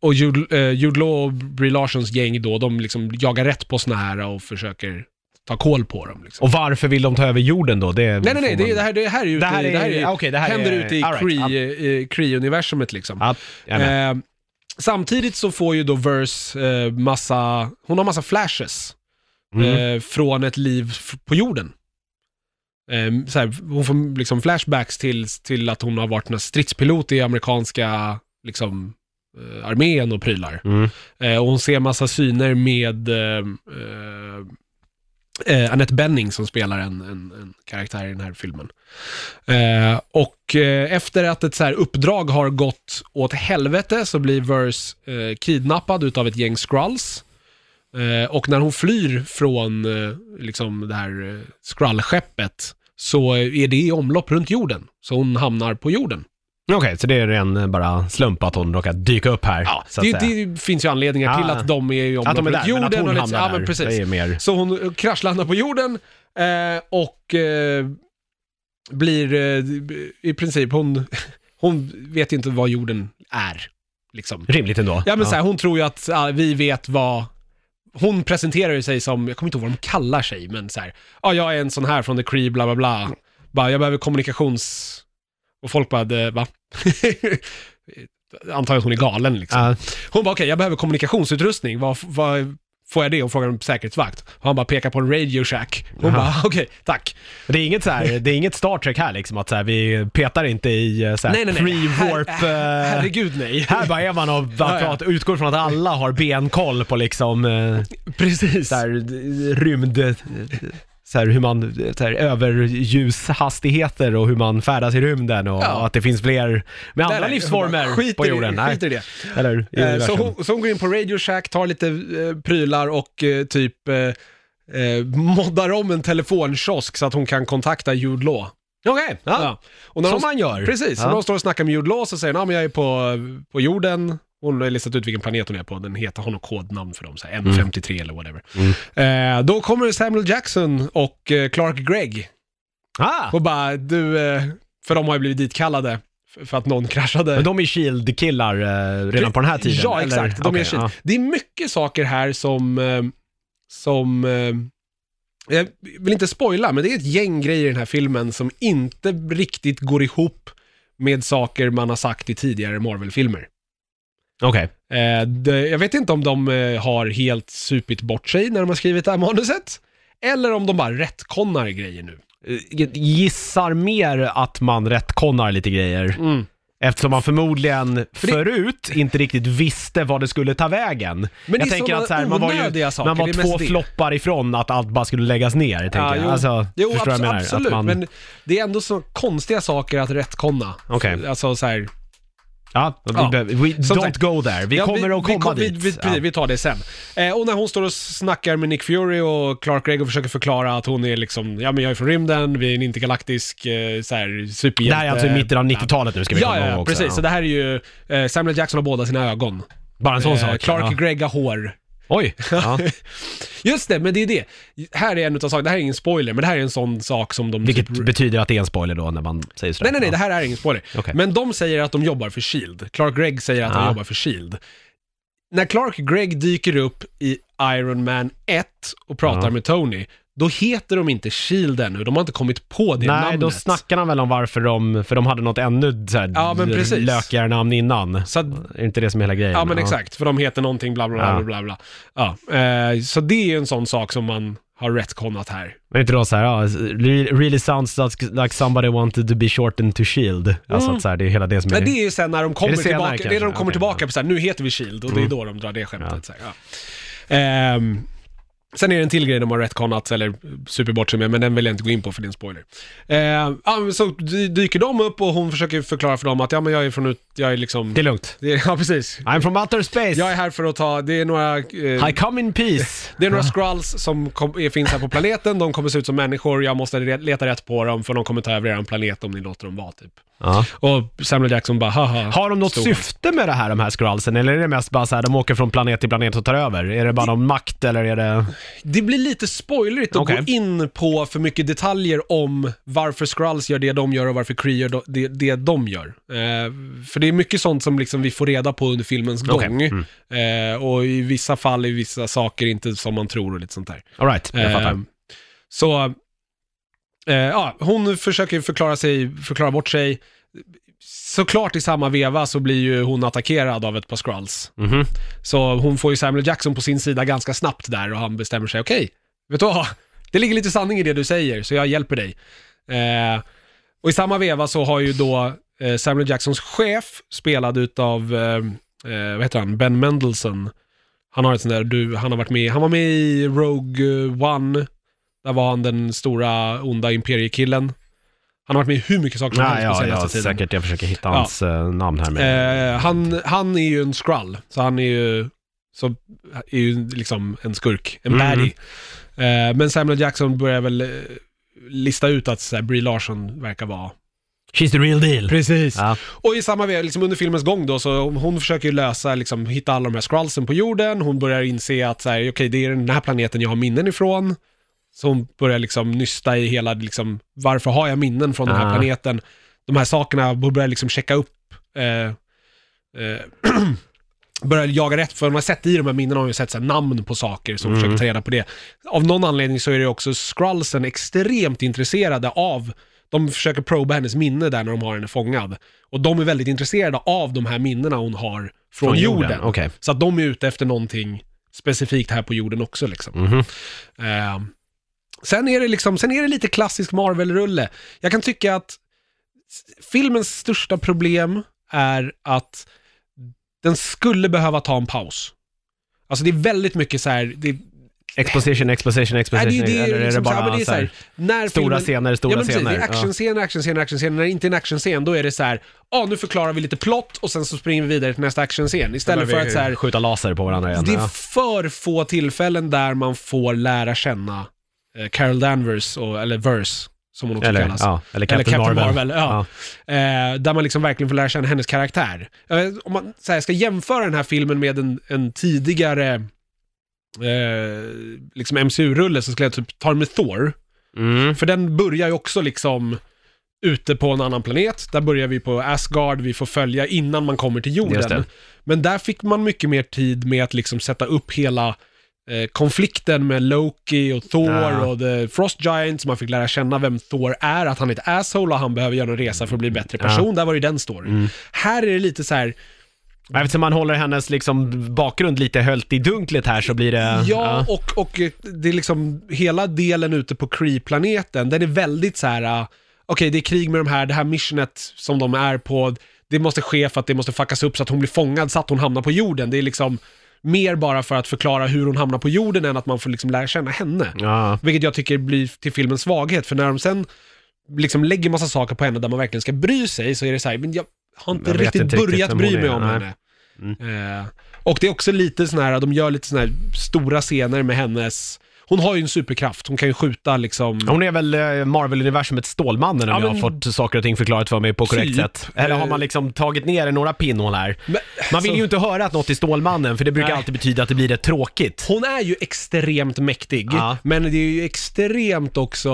B: Och Jude, eh, Jude Law och Brie Larsons gäng då, de liksom jagar rätt på såna här och försöker ta koll på dem. Liksom.
A: Och varför vill de ta över jorden då? Det
B: Nej, nej, nej, det, det, här, det här är ute,
A: Det här är-
B: det här är,
A: okej, det här
B: händer
A: är-
B: ute i
A: right,
B: eh, Cree-universumet liksom.
A: Jag är med.
B: Eh, samtidigt så får ju då Verse eh, massa, hon har massa flashes
A: Mm.
B: eh, från ett liv på jorden. Eh, så här, hon får liksom flashbacks till, till att hon har varit en stridspilot i amerikanska liksom, eh, armén och prylar.
A: Mm.
B: Eh, och hon ser massa syner med eh, eh, Annette Benning som spelar en, en, en karaktär i den här filmen. Eh, och eh, efter att ett så här uppdrag har gått åt helvete så blir Verse eh, kidnappad utav ett gäng Skrulls. Eh, och när hon flyr från eh, liksom det här eh, Skrull-skeppet så är det i omlopp runt jorden. Så hon hamnar på jorden.
A: Okej, så det är en eh, bara slump att hon råkar dyka upp här,
B: Ja,
A: så att
B: det,
A: säga.
B: det finns ju anledningar till
A: Ah.
B: att de är i
A: att de är
B: omlopp
A: där,
B: runt
A: men att
B: jorden.
A: hon
B: och
A: hamnar
B: ja,
A: där,
B: men precis.
A: det är mer...
B: Så hon kraschlandar på jorden eh, och eh, blir eh, i princip, hon, [laughs] hon vet inte vad jorden är. Liksom.
A: Rimligt ändå.
B: Ja men så här, hon tror ju att ah, vi vet vad... Hon presenterar ju sig som, jag kommer inte ihåg vad de kallar sig, men så här, ja jag är en sån här från The Cree, bla bla bla. Bara, jag behöver kommunikations... Och folk bara, "Det- va? [laughs] Antar att hon är galen liksom. Hon bara, okej jag behöver kommunikationsutrustning, vad, vad får jag det? Och frågar en säkerhetsvakt. Och han bara pekar på en Radio Shack. Hon
A: Aha.
B: bara, [laughs] okej, tack.
A: Det är inget så här, det är inget Star Trek här liksom, att så här, vi petar inte i eh, så här,
B: Nej, nej, nej.
A: pre-warp...
B: Her-
A: eh,
B: herregud nej.
A: här bara är man och [laughs]
B: Ja, ja.
A: utgår från att alla har benkoll på liksom eh,
B: Precis.
A: så här, rymd... Så här, hur man, så här, överljushastigheter och hur man färdas i rymden och,
B: Ja.
A: och att det finns fler med andra
B: nej,
A: livsformer
B: skit
A: på jorden. Nej.
B: Skit i det.
A: Eller i
B: Eh. Så hon, så hon går in på Radio Shack, tar lite eh, prylar och eh, typ eh, eh, moddar om en telefonkiosk så att hon kan kontakta Jude Law.
A: Okej, ja.
B: Ja. Och när
A: som
B: de,
A: man gör.
B: Precis,
A: Ja.
B: när de står och snackar med Jude Law så säger hon, ja men jag är på, på jorden. Hon har listat ut vilken planet hon är på, den heter, har något kodnamn för dem, så här M53 eller whatever.
A: Mm.
B: Eh, då kommer Samuel Jackson och eh, Clark Gregg
A: Ah,
B: och bara, du, eh, för de har ju blivit ditkallade f- för att någon kraschade.
A: men de är Shield-killar eh, redan på den här tiden?
B: Ja,
A: eller?
B: exakt. De
A: Okej,
B: är shit.
A: ja.
B: Det är mycket saker här som, eh, som eh, jag vill inte spoila, men det är ett gäng grejer i den här filmen som inte riktigt går ihop med saker man har sagt i tidigare Marvel-filmer.
A: Okej.
B: Eh, det, jag vet inte om de eh, har helt supit bort sig när de har skrivit det här manuset, eller om de bara rättkonnar grejer nu.
A: Eh, Gissar mer att man rättkonnar lite grejer. Eftersom man förmodligen förut inte riktigt visste vad det skulle ta vägen.
B: Men det
A: jag
B: är
A: tänker
B: såna
A: att så här, man var,
B: onödiga saker,
A: man var
B: det är
A: två
B: det.
A: floppar ifrån att allt bara skulle läggas ner. Tänker
B: Ja,
A: jag.
B: jo.
A: Alltså,
B: Jo,
A: förstår
B: abs-
A: jag menar?
B: absolut,
A: Att man,
B: men det är ändå så konstiga saker att rättkonna.
A: Okej.
B: Alltså så här,
A: ja, vi,
B: Ja.
A: behöver- we don't
B: sagt,
A: go there. Vi
B: Ja,
A: kommer att komma
B: kom-
A: dit.
B: Vi, vi,
A: Ja.
B: precis, vi tar det sen. Eh, och när hon står och snackar med Nick Fury och Clark Gregg och försöker förklara att hon är liksom, ja men jag är från rymden, vi är en intergalaktisk eh, så här,
A: Det
B: superhjälte.
A: här är alltså i mitten av 90-talet nu ska vi
B: Ja,
A: komma
B: ja,
A: ihåg
B: ja,
A: också.
B: precis. Så det här är ju, eh, Samuel Jackson har båda sina ögon.
A: Bara en sån
B: Eh,
A: sak.
B: Clark
A: ja.
B: Gregg har hår.
A: Oj. Ja. [laughs]
B: Just det, men det är det. Här är en utav sakerna, det här är ingen spoiler, men det här är en sån sak som de...
A: Vilket
B: typ-
A: betyder att det är en spoiler då när man säger sådär.
B: Nej, nej, nej, det här är ingen spoiler.
A: Okej.
B: Men de säger att de jobbar för Shield. Clark Gregg säger att han
A: Ja.
B: jobbar för Shield. När Clark Gregg dyker upp i Iron Man 1 och pratar
A: Ja.
B: med Tony, då heter de inte Shield ännu. De har inte kommit på det
A: Nej,
B: namnet.
A: då snackar han väl om varför de, för de hade något ännu så här,
B: Ja, men precis.
A: lökigare namn innan.
B: Så att,
A: Är inte det som är hela grejen?
B: ja, men exakt. För de heter någonting bla bla bla.
A: Ja.
B: bla, bla. Ja, eh, så det är ju en sån sak som man har retconat här.
A: Men inte då så här, ja, re- really sounds like- somebody wanted to be shortened to shield. Alltså att så här, det är hela det som är...
B: Men det är ju sen när de kommer
A: det
B: tillbaka, det är när de kommer
A: Okej,
B: tillbaka
A: ja.
B: på så här, nu heter vi Shield och det är
A: Mm.
B: då de drar det skämtet.
A: Ja.
B: Så här, ja. Ehm, sen är det en till grej de har retconat, eller superbort sig med, men den vill jag inte gå in på för det är en spoiler. Men så dy- dyker de upp och hon försöker förklara för dem att ja men jag är från ut, jag är liksom...
A: Det är lugnt.
B: Det är, [laughs] ja precis.
A: I'm from outer space.
B: Jag är här för att ta, det är några... eh,
A: I come in peace. [laughs]
B: det är några scrolls som kom, är, finns här på planeten, de kommer se ut som människor, jag måste leta rätt på dem för de kommer ta över er planet om ni låter dem vara typ.
A: Ja.
B: Och Samuel Jackson bara haha.
A: Har de något
B: Stor.
A: syfte med det här, de här scrollsen? Eller är det mest bara så här, de åker från planet till planet och tar över? Är det bara någon makt eller är det...
B: Det blir lite spoilerigt att
A: Okej.
B: gå in på för mycket detaljer om varför Skrulls gör det de gör och varför Kree gör det, det de gör. Eh, för det är mycket sånt som liksom vi får reda på under filmens
A: Okej,
B: gång.
A: mm.
B: Eh, och i vissa fall är vissa saker inte som man tror och lite sånt där.
A: Alright, jag fattar.
B: Eh, så, ja, hon försöker förklara sig, förklara bort sig. Såklart i samma veva så blir ju hon attackerad av ett par Skrulls.
A: Mhm.
B: Så hon får ju Samuel Jackson på sin sida ganska snabbt där och han bestämmer sig, okej, vet du vad? Det ligger lite sanning i det du säger, så jag hjälper dig. Eh, och i samma veva så har ju då eh, Samuel Jacksons chef, spelad utav, eh, eh, vad heter han, Ben Mendelsohn. Han har ett sånt där, du, han har varit med, han var med i Rogue One, där var han den stora onda imperiekillen. Han har varit med i hur mycket saker som
A: Ja,
B: helst på
A: ja,
B: senaste
A: ja,
B: tiden.
A: säkert. Jag försöker hitta hans eh, namn här med.
B: Eh, han, han är ju en skrull, så han är ju, så är ju liksom en skurk, en
A: Mm.
B: baddie. Eh, men Samuel Jackson börjar väl eh, lista ut att så här, Brie Larson verkar vara
A: She's the real deal.
B: Precis.
A: Ja.
B: Och i samma veva, liksom under filmens gång då, så hon försöker ju lösa, liksom hitta alla de här scrollsen på jorden, hon börjar inse att så här, okej, det är den här planeten jag har minnen ifrån. Så hon börjar liksom nysta i hela, liksom, varför har jag minnen från den här
A: Ah.
B: planeten? De här sakerna, hon börjar liksom checka upp, eh, eh, [clears throat] börjar jaga rätt, för de har sett i de här minnena, har hon ju sett så här, namn på saker, så hon försöker ta reda på det. Av någon anledning så är det också scrollsen extremt intresserade av de försöker proba hennes minne där när de har henne fångad. Och de är väldigt intresserade av de här minnena hon har från,
A: Från
B: jorden.
A: jorden, okej.
B: Så att de är ute efter någonting specifikt här på jorden också liksom.
A: Mhm.
B: Eh, sen, är det liksom, sen är det lite klassisk Marvel-rulle. Jag kan tycka att filmens största problem är att den skulle behöva ta en paus. Alltså det är väldigt mycket så här, det,
A: Exposition, exposition,
B: Nej,
A: exposition.
B: det, det, är
A: eller är det
B: liksom här,
A: bara
B: men det är så här, när
A: stora
B: filmen,
A: scener, stora
B: ja, men precis,
A: scener.
B: Det är actionscener, actionscener, actionscener. När det inte är en actionscen, då är det så här, ja nu förklarar vi lite plott och sen så springer vi vidare till nästa actionscen. Istället för att så här,
A: skjuta laser på varandra igen.
B: det är
A: ja.
B: för få tillfällen där man får lära känna Carol Danvers, och, eller Verse, som hon också
A: Eller,
B: kallas.
A: ja, eller
B: Eller
A: Captain,
B: Captain
A: Marvel.
B: Marvel, ja. Eh, där man liksom verkligen får lära känna hennes karaktär. Eh, om man här, ska jämföra den här filmen med en, en tidigare eh, liksom MCU-rulle så skulle jag typ ta den med Thor.
A: Mm.
B: För den börjar ju också liksom ute på en annan planet. Där börjar vi på Asgard, vi får följa innan man kommer till jorden. Men där fick man mycket mer tid med att liksom sätta upp hela eh, konflikten med Loki och Thor
A: Ja.
B: och The Frost Giant, så man fick lära känna vem Thor är, att han är ett asshole och han behöver göra en resa för att bli en bättre person. Där var det den storyn.
A: Mm.
B: Här är det lite så här,
A: Eftersom man håller hennes liksom bakgrund lite höljt i dunklet här så blir det...
B: Ja, och, och eh, det är liksom hela delen ute på Kree-planeten, den är väldigt så här. uh, okej det är krig med de här, det här missionet som de är på, det måste ske för att det måste fuckas upp så att hon blir fångad så att hon hamnar på jorden. Det är liksom mer bara för att förklara hur hon hamnar på jorden än att man får liksom lära känna henne.
A: Ja.
B: Vilket jag tycker blir till filmens svaghet, för när de sen liksom lägger massa saker på henne där man verkligen ska bry sig, så är det så här, men jag har inte
A: Jag
B: riktigt
A: inte riktigt
B: börjat
A: vem
B: bry mig om
A: nej.
B: henne.
A: Mm.
B: Eh, och det är också lite sån här, de gör lite såna här stora scener med hennes, hon har ju en superkraft, hon kan ju skjuta liksom...
A: Hon är väl eh, Marvel-universumets Stålmannen om
B: Ja,
A: jag har fått saker och ting förklarat för mig på korrekt
B: Typ.
A: sätt. Eller har man liksom tagit ner några pinnhål här?
B: Men,
A: Man vill
B: alltså,
A: ju inte höra att något är Stålmannen, för det brukar
B: Nej.
A: alltid betyda att det blir rätt tråkigt.
B: Hon är ju extremt mäktig,
A: Ja.
B: men det är ju extremt också,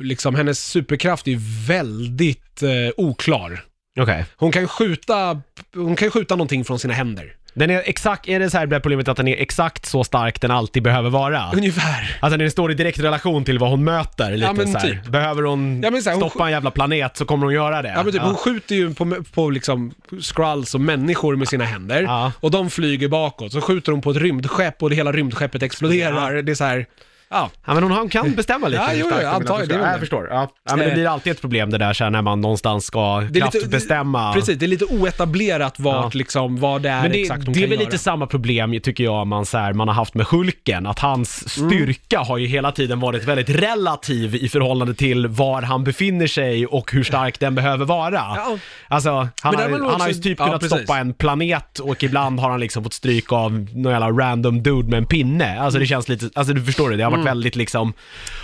B: liksom hennes superkraft är ju väldigt eh, oklar.
A: Okej.
B: Hon kan ju skjuta, hon kan ju skjuta någonting från sina händer.
A: Den är exakt, är det så här här problemet att den är exakt så stark den alltid behöver vara?
B: Ungefär.
A: Alltså den står i direkt relation till vad hon möter lite
B: Ja, men
A: så här.
B: typ.
A: Behöver hon,
B: Ja, men så här, hon
A: stoppa en jävla planet så kommer hon göra det.
B: Ja men typ, hon skjuter ju på, på liksom skrulls och människor med sina händer.
A: Ja.
B: Och de flyger bakåt. Så skjuter hon på ett rymdskepp och det hela rymdskeppet exploderar. Det är så här, ja.
A: Ja men hon, kan bestämma lite
B: Ja,
A: hur
B: jo,
A: stark
B: jo,
A: hon vill
B: antagligen,
A: att
B: det väl
A: Ja, jag förstår. Ja. ja men det blir alltid ett problem det där här, när man någonstans ska
B: Det är lite-
A: kraftbestämma.
B: Precis, det är lite oetablerat vart
A: Ja.
B: liksom, vad det är
A: Men det,
B: exakt hon
A: det är
B: kan
A: väl
B: göra.
A: lite samma problem tycker jag man, så här, man har haft med Hulken, att hans
B: Mm.
A: styrka har ju hela tiden varit väldigt relativ i förhållande till var han befinner sig och hur stark den behöver vara.
B: Ja.
A: Alltså, han,
B: där
A: har,
B: var
A: han har ju
B: också-
A: typ
B: ja,
A: kunnat
B: precis.
A: stoppa en planet och ibland har han liksom fått stryk av någon jävla random dude med en pinne. Alltså det känns lite, alltså du förstår det, det har
B: Mm.
A: Varit väldigt liksom,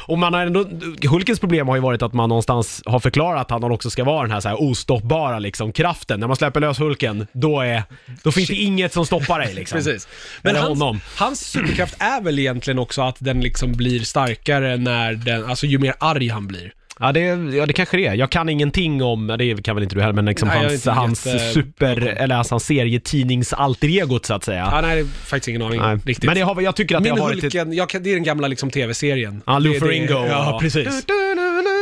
A: och man har ändå, Hulkens problem har ju varit att man någonstans har förklarat att han också ska vara den här, så här ostoppbara liksom kraften. När man släpper lös Hulken, då är, då finns det inget som stoppar dig liksom. [laughs]
B: Precis.
A: Men honom.
B: hans, hans superkraft är väl egentligen också att den liksom blir starkare när den, alltså ju mer arg han blir.
A: Ja det, ja det kanske det är. Jag kan ingenting om, det kan väl inte du heller, men liksom
B: Nej,
A: hans, hans
B: jätte-
A: super, eller alltså hans serietidnings-alter-egot så att säga.
B: Ja, nej, det är faktiskt ingen aning
A: Nej.
B: riktigt.
A: Men det har, jag tycker att
B: Min
A: det har varit ett...
B: Hulken, jag kan, det är den gamla liksom tv-serien.
A: Ja, Lou
B: det-
A: Ferrigno.
B: Ja, precis.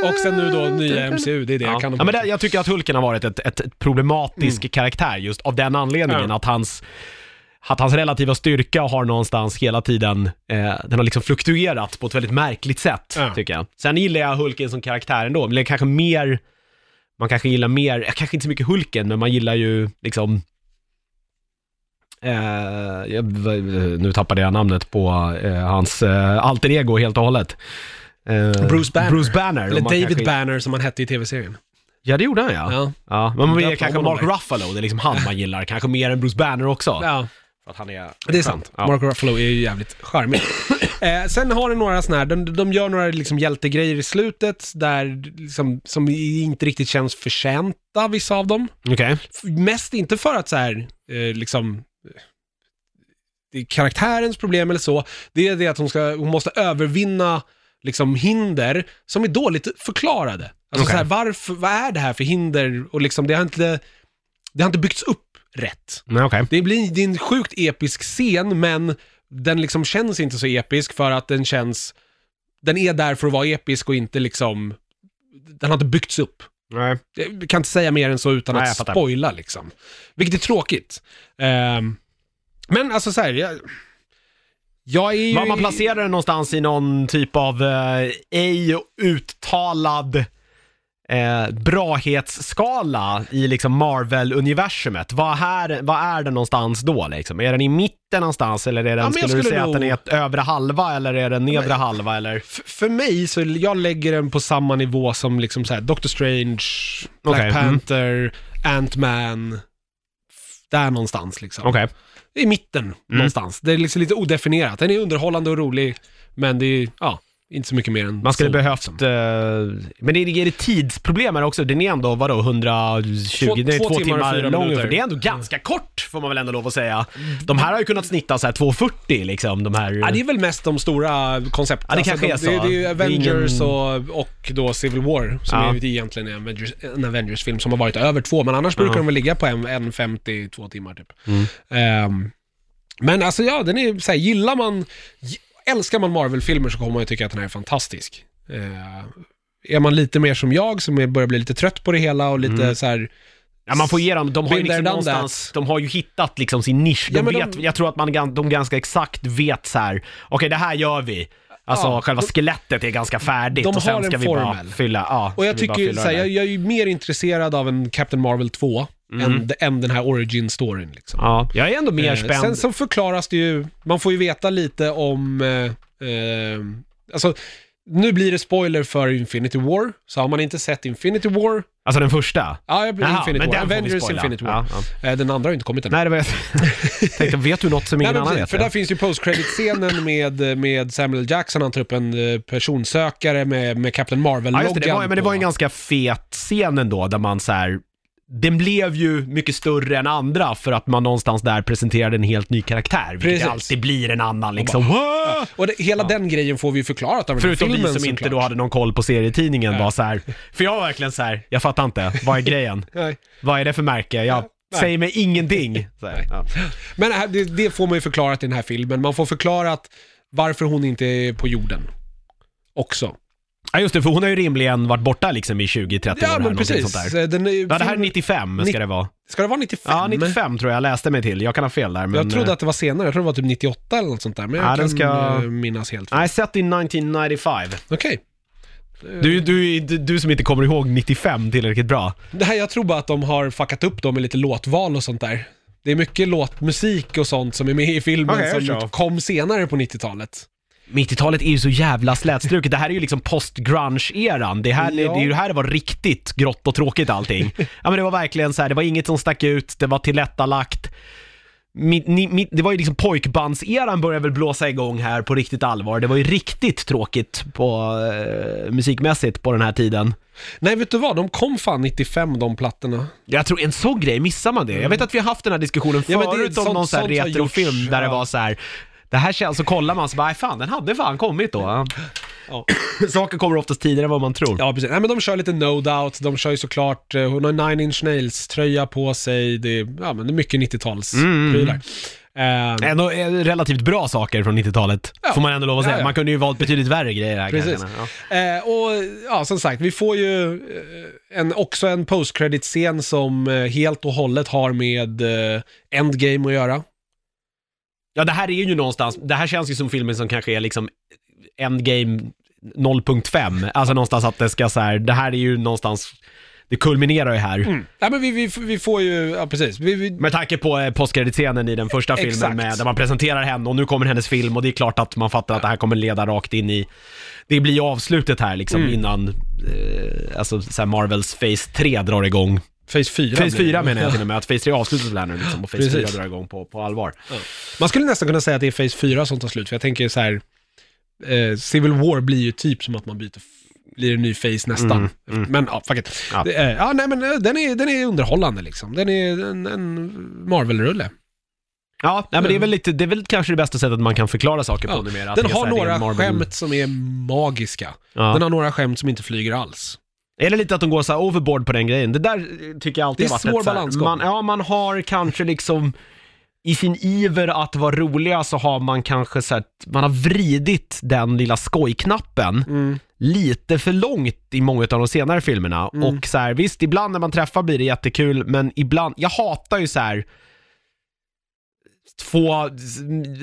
B: Och sen nu då nya MCU, det är det
A: Ja.
B: jag kan om
A: ja, men det, jag tycker att Hulken har varit ett, ett, problematisk karaktär just av den anledningen
B: Mm. Ja.
A: att hans att hans relativa styrka har någonstans hela tiden, eh, den har liksom fluktuerat på ett väldigt märkligt sätt,
B: Ja.
A: tycker jag. Sen gillar jag Hulken som karaktär ändå, men det är kanske mer, man kanske gillar mer, eh, kanske inte så mycket Hulken, men man gillar ju liksom Eh, jag, nu tappade jag namnet på eh, hans eh, alter ego helt och hållet. Eh,
B: Bruce Banner.
A: Bruce Banner.
B: Eller David
A: kanske-
B: Banner som han hette i tv-serien.
A: Ja, det gjorde han ja.
B: Ja.
A: Ja, men man vill kanske Mark. Ruffalo, det är liksom han man gillar, kanske mer än Bruce Banner också.
B: ja,
A: För att han är...
B: det är sant.
A: Ja.
B: Mark Ruffalo är ju jävligt charmig. [clears throat] Eh, sen har den några sådana här, de, de gör några liksom hjältegrejer i slutet, där liksom, som inte riktigt känns förtjänta, vissa av dem.
A: Okej.
B: Mest inte för att så här, eh, liksom, det är karaktärens problem eller så, det är det att hon, ska, hon måste övervinna liksom hinder som är dåligt förklarade. Alltså
A: Okej.
B: så här, varför, vad är det här för hinder? Och liksom, det har inte, det har inte byggts upp rätt.
A: Nej, okej.
B: Det blir det är en sjukt episk scen, men den liksom känns inte så episk för att den känns, den är där för att vara episk och inte liksom, den har inte byggts upp.
A: Nej.
B: Jag kan inte säga mer än så utan
A: Nej,
B: att spoila liksom. Vilket är tråkigt. Ehm, men alltså så här, jag, jag är ju...
A: Man, man placerar den någonstans i någon typ av eh, ej uttalad eh, brahetsskala i liksom Marvel-universumet. Vad, här, vad är den någonstans då liksom? Är den i mitten någonstans eller är den,
B: Ja, jag
A: skulle du
B: skulle
A: säga
B: nog-
A: att den är ett övre halva eller är den nedre
B: men-
A: halva eller?
B: För mig så jag lägger den på samma nivå som liksom så här, Doctor Strange, Black
A: Okej, mm.
B: Panther, Ant-Man. f- Där någonstans liksom.
A: Okej.
B: I mitten
A: Mm.
B: någonstans. Det är liksom lite odefinierat. Den är underhållande och rolig, men det är, ja, inte så mycket mer än
A: Man skulle
B: så,
A: behövt,
B: liksom.
A: eh, men det är, är det tidsproblem här också? Den är ändå, vadå, 120,
B: Två-
A: den är
B: två
A: två,
B: timmar och
A: timmar,
B: fyra
A: lång.
B: minuter.
A: Det är ändå ganska kort, får man väl ändå lov att säga. De här har ju kunnat snitta så här 240 liksom, de här...
B: Ja, det är väl mest de stora koncepten.
A: Ja, det kanske
B: de,
A: är så.
B: Det, det är ju
A: Det är
B: Avengers
A: ingen-
B: och, och då Civil War, som
A: Ja.
B: är egentligen en Avengers, en Avengers-film som har varit över två, men annars brukar de väl ligga på en, en 52 timmar typ.
A: Mm.
B: Ehm, men alltså ja, den är så här, gillar man, gi- älskar man Marvel-filmer så kommer man ju tycka att den här är fantastisk. Uh, är man lite mer som jag, som börjar bli lite trött på det hela och lite
A: Mm.
B: så här,
A: Ja, man får ge dem, de har ju liksom någonstans, de har ju hittat liksom sin nisch. De
B: Ja,
A: vet,
B: de-
A: Jag tror att man, de ganska exakt vet så här. okej det här gör vi. Alltså
B: Ja,
A: själva
B: de-
A: skelettet är ganska färdigt och sen ska vi bara
B: formel.
A: fylla, ja.
B: Och jag
A: bara
B: tycker, så här, jag, jag är ju mer intresserad av en Captain Marvel 2
A: Mm.
B: än, än den här origin-storyn liksom.
A: Ja, jag är ändå mer
B: Eh,
A: spänd.
B: Sen så förklaras det ju, man får ju veta lite om, eh, eh, alltså nu blir det spoiler för Infinity War, så har man inte sett Infinity War,
A: Alltså den första?
B: ja, jag blir Infinity
A: men
B: War, Avengers. Infinity War.
A: Ja, ja.
B: Eh, den andra har ju inte kommit än.
A: Nej, det var jag [laughs] tänkte, vet du något som
B: Nej,
A: ingen
B: men
A: annan vet?
B: för där finns ju post-credit-scenen med, med Samuel Jackson, han tar upp en eh, personsökare med, med Captain Marvel-loggan
A: Ja, just det, det var, men det var en ganska fet scen ändå, där man så här. Den blev ju mycket större än andra för att man någonstans där presenterade en helt ny karaktär, vilket
B: Precis.
A: alltid blir en annan liksom.
B: Ja, Och det, hela den grejen får vi ju förklarat av den
A: Förutom
B: filmen
A: vi som inte
B: såklart.
A: då hade någon koll på serietidningen
B: Nej.
A: var så här. För jag var verkligen så här. jag fattar inte, vad är [laughs] grejen? Vad är det för märke? Jag
B: Nej.
A: säger mig ingenting. Ja. [laughs]
B: Men det, det får man ju förklarat i den här filmen. Man får förklarat varför hon inte är på jorden. Också.
A: Ja just det, för hon har ju rimligen varit borta liksom i 20-30 år
B: Ja,
A: här,
B: men precis.
A: Sånt där.
B: Den är, ju-
A: Ja, det här är
B: filmen-
A: 95 ska det vara.
B: Ska det vara 95?
A: Ja, 95 tror jag, jag läste mig till. Jag kan ha fel där. Men,
B: jag trodde
A: eh,
B: att det var senare. Jag trodde det var typ 98 eller något sånt där. Men jag
A: Ja, den
B: kan
A: ska-
B: eh, minnas helt fel.
A: Nej, sett i 1995.
B: Okej.
A: Du, du, du, du som inte kommer ihåg 95 tillräckligt bra.
B: Det här, jag tror bara att de har fuckat upp dem med lite låtval och sånt där. Det är mycket låtmusik och sånt som är med i filmen
A: Okej, jag
B: som
A: kom
B: senare på 90-talet.
A: 90-talet är ju så jävla slätstruket. Det här är ju liksom post-grunge-eran. Det, här,
B: Ja.
A: det är ju det här det var riktigt grått och tråkigt allting. ja men det var verkligen så här, det var inget som stack ut, det var tillrättalagt. Mitt, ni, mitt, det var ju liksom pojkbandseran började väl blåsa igång här på riktigt allvar. Det var ju riktigt tråkigt på eh, musikmässigt på den här tiden.
B: Nej, vet du vad? De kom fan 95 de plattorna.
A: Jag tror en sån grej missar man det. Jag vet att vi har haft den här diskussionen
B: Ja, det
A: förut om någon sån här retrofilm där det
B: ja.
A: var så här. Det här känns, så kollar man så bara, "Nej, fan den hade fan kommit då.
B: Ja. [clears throat]
A: Saker kommer oftast tidigare än vad man tror.
B: Ja, precis. Nej, men de kör lite No Doubt, de kör ju såklart, eh, hon har Nine Inch Nails-tröja på sig, det är, ja, men det är mycket 90-talsprylar. Eh,
A: Ändå eh, relativt bra saker från 90-talet,
B: Ja.
A: får man ändå lov att säga.
B: Ja, ja.
A: Man kunde ju valt betydligt värre grejer här
B: Precis.
A: kanske. Ja.
B: Eh, och ja, som sagt, vi får ju eh, en, också en post-credit-scen som eh, helt och hållet har med eh, Endgame att göra.
A: Ja, det här är ju någonstans, det här känns ju som filmen som kanske är liksom Endgame 0.5. Alltså någonstans att det ska så här, det här är ju någonstans, det kulminerar ju här.
B: Mm. Ja, men vi, vi, vi får ju, ja precis. Vi, vi,
A: Med tanke på eh, postkreditscenen i den första filmen
B: Exakt.
A: med, där man presenterar henne och nu kommer hennes film och det är klart att man fattar att det här kommer leda rakt in i, det blir ju avslutet här liksom
B: Mm.
A: innan, eh, alltså så Marvels Phase 3 drar igång.
B: Phase 4.
A: Phase
B: blir det.
A: 4 menar jag till och med, att Phase 3 avslutas väl här nu liksom och Phase
B: Precis.
A: 4 drar igång på, på allvar.
B: Man skulle nästan kunna säga att det är Phase 4 som tar slut, för jag tänker så här, eh, Civil War blir ju typ som att man byter, blir en ny face nästan.
A: Mm, mm.
B: Men ja, fuck it.
A: Ja.
B: Är- ja nej men eh, den är, den är underhållande liksom. Den är en, en Marvel-rulle.
A: Ja, nej, men det är väl lite, det är väl kanske det bästa sättet man kan förklara saker på
B: Ja,
A: numera.
B: Den har några
A: Marvel-
B: skämt som är magiska.
A: Ja.
B: Den har några skämt som inte flyger alls.
A: Är det lite att de går så här overboard på den grejen? Det där eh, tycker jag alltid
B: Det är
A: har varit
B: svår
A: ett så här-
B: balansgång.
A: man, Ja, man har kanske liksom i sin iver att vara roliga så har man kanske så här, man har vridit den lilla skojknappen
B: Mm.
A: lite för långt i många av de senare filmerna.
B: Mm.
A: Och så här, visst, ibland när man träffar blir det jättekul, men ibland, jag hatar ju så här två,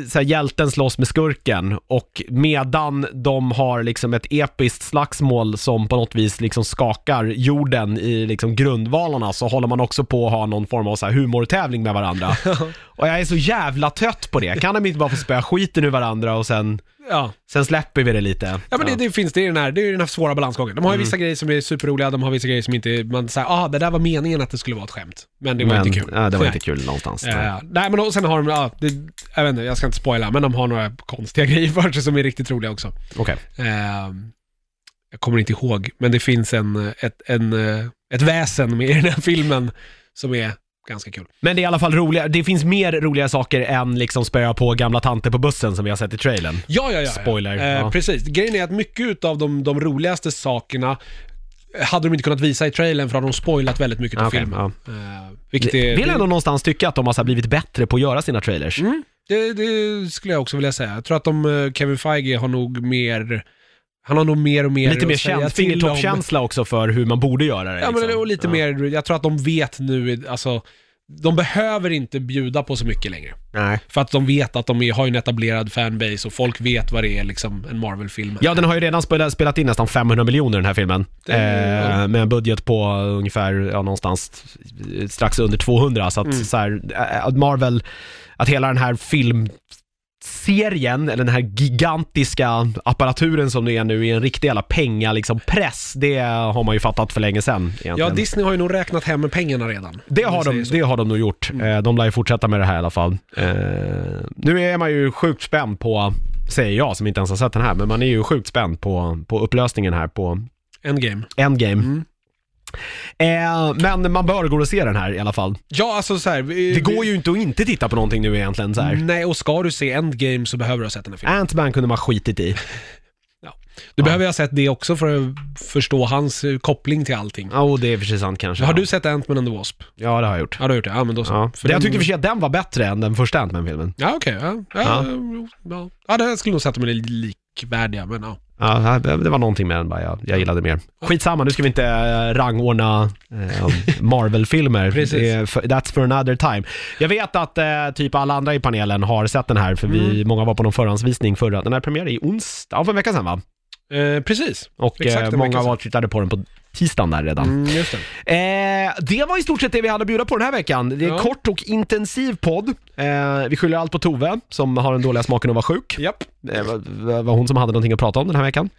A: så här, hjälten slåss med skurken och medan de har liksom ett episkt slagsmål som på något vis liksom skakar jorden i liksom grundvalarna så håller man också på att ha någon form av så här humortävling med varandra. [laughs] och jag är så jävla trött på det. Kan de inte bara få spöa skiten ur varandra och sen,
B: Ja,
A: sen släpper vi det lite?
B: ja men Det, det finns, det är, den här, det är den här svåra balansgången. De har ju
A: Mm.
B: vissa grejer som är superroliga, de har vissa grejer som inte, man säger ah det där var meningen att det skulle vara ett skämt. Men det var
A: Men,
B: inte kul.
A: Ja, det var
B: Nej.
A: inte kul någonstans.
B: Ja, ja. nej men och sen har de, ja, det, jag vet inte, jag ska inte spoila, men de har några konstiga [laughs] grejer för sig som är riktigt roliga också.
A: Okej.
B: Ehm, jag kommer inte ihåg, men det finns en, ett, en, eh, ett väsen med i den här filmen som är ganska kul.
A: Men det är i alla fall roliga, det finns mer roliga saker än liksom spöa på gamla tanter på bussen som vi har sett i trailern.
B: Ja, ja, ja.
A: Spoiler,
B: Eh,
A: ja.
B: Precis. Grejen är att mycket av de, de roligaste sakerna hade de inte kunnat visa i trailern för hade de spoilat väldigt mycket av
A: Okej,
B: filmen.
A: ja.
B: Eh, vilket är,
A: Vill ändå någonstans tycka att de har blivit bättre på att göra sina trailers.
B: mm, det, det skulle jag också vilja säga. Jag tror att de, eh, Kevin Feige har nog mer, han har nog mer och mer
A: Lite mer
B: om-
A: fingertoppskänsla också för hur man borde göra det.
B: Ja, men
A: liksom.
B: och lite
A: Ja.
B: mer, jag tror att de vet nu, alltså, de behöver inte bjuda på så mycket längre.
A: Nej.
B: För att de vet att de är, har en etablerad fanbase och folk vet vad det är liksom en Marvel-film.
A: Ja, den har ju redan spelat, spelat in nästan 500 miljoner den här filmen.
B: Det-
A: eh, med en budget på ungefär, ja någonstans strax under 200. Så att
B: Mm.
A: så här, eh, Marvel, att hela den här filmserien, eller den här gigantiska apparaturen som det är nu, är en riktig jävla penga liksom press. Det har man ju fattat för länge sedan egentligen.
B: Ja, Disney har ju nog räknat hem pengarna redan.
A: Det har, de, det har de nog gjort.
B: Mm.
A: Eh, De lär ju fortsätta med det här i alla fall. Eh, Nu är man ju sjukt spänd på, säger jag som inte ens har sett den här, men man är ju sjukt spänd på, på upplösningen här på
B: Endgame.
A: Endgame.
B: Mm.
A: Eh, men man bör gå och se den här i alla fall.
B: Ja, alltså så här, vi,
A: Det går ju inte att inte titta på någonting nu egentligen så här.
B: Nej, och ska du se Endgame så behöver du ha sett den här filmen.
A: Ant-Man kunde man skitit i. [laughs]
B: Du
A: Ja.
B: behöver ha sett det också för att förstå hans eh, koppling till allting.
A: Ja, och det är sig sant kanske.
B: Har
A: ja.
B: du sett Ant-Man and the Wasp?
A: Ja, det har jag gjort.
B: Ja, du har gjort det. Ja, men då så.
A: Ja.
B: För
A: jag
B: den-
A: tyckte för sig att den var bättre än den första Ant-Man-filmen.
B: Ja, okej. ja. Ja,
A: Ja.
B: ja. Ja. ja, det skulle nog säga att de är likvärdiga, men ja.
A: Ja, det var någonting med den bara jag, jag gillade mer. Skitsamma, nu ska vi inte eh, rangordna eh, [laughs] Marvel-filmer. That's for another time. Jag vet att eh, typ alla andra i panelen har sett den här, för vi,
B: Mm.
A: många var på någon förhandsvisning förra. Den här premiärade i onsdag, ja, för en vecka sedan va?
B: Eh, precis.
A: Och eh, många var tittade på den på tisdagen där redan.
B: Mm, just det.
A: Eh, det var i stort sett det vi hade att bjuda på den här veckan. Det är
B: Ja.
A: kort och intensiv podd. Eh, vi skyller allt på Tove, som har den dåliga smaken att vara sjuk.
B: Japp.
A: Det var, var- hon som hade någonting att prata om den här veckan.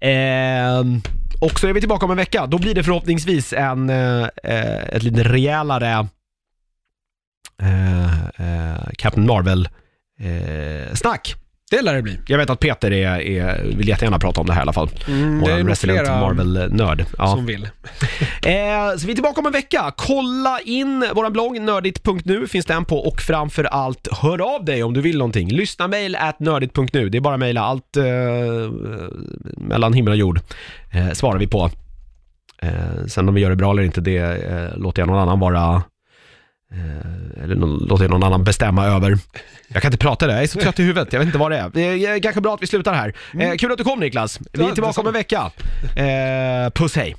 A: Eh, och så är vi tillbaka om en vecka. Då blir det förhoppningsvis en, eh, eh, ett lite rejälare eh, eh, Captain Marvel-snack.
B: Det lär det bli.
A: Jag vet att Peter är, är, vill jättegärna prata om det här i alla fall.
B: Mm, det är
A: Vår
B: nog
A: resident
B: flera
A: Marvel-nörd. Ja.
B: som vill. [laughs]
A: Eh, så vi är tillbaka om en vecka. Kolla in vår blogg, nördigt.nu finns den på och framför allt hör av dig om du vill någonting. Lyssna mail at nördigt.nu. Det är bara att mejla allt eh, mellan himmel och jord. Eh, svarar vi på. Eh, sen om vi gör det bra eller inte, det eh, låter jag någon annan vara eh, eller någon, låter någon annan bestämma över. Jag kan inte prata där, jag är så trött i huvudet, jag vet inte vad det är. Det är kanske bra att vi slutar här. Eh, kul att du kom Niklas. Vi är
B: Ja,
A: tillbaka om en vecka. Eh, puss hej.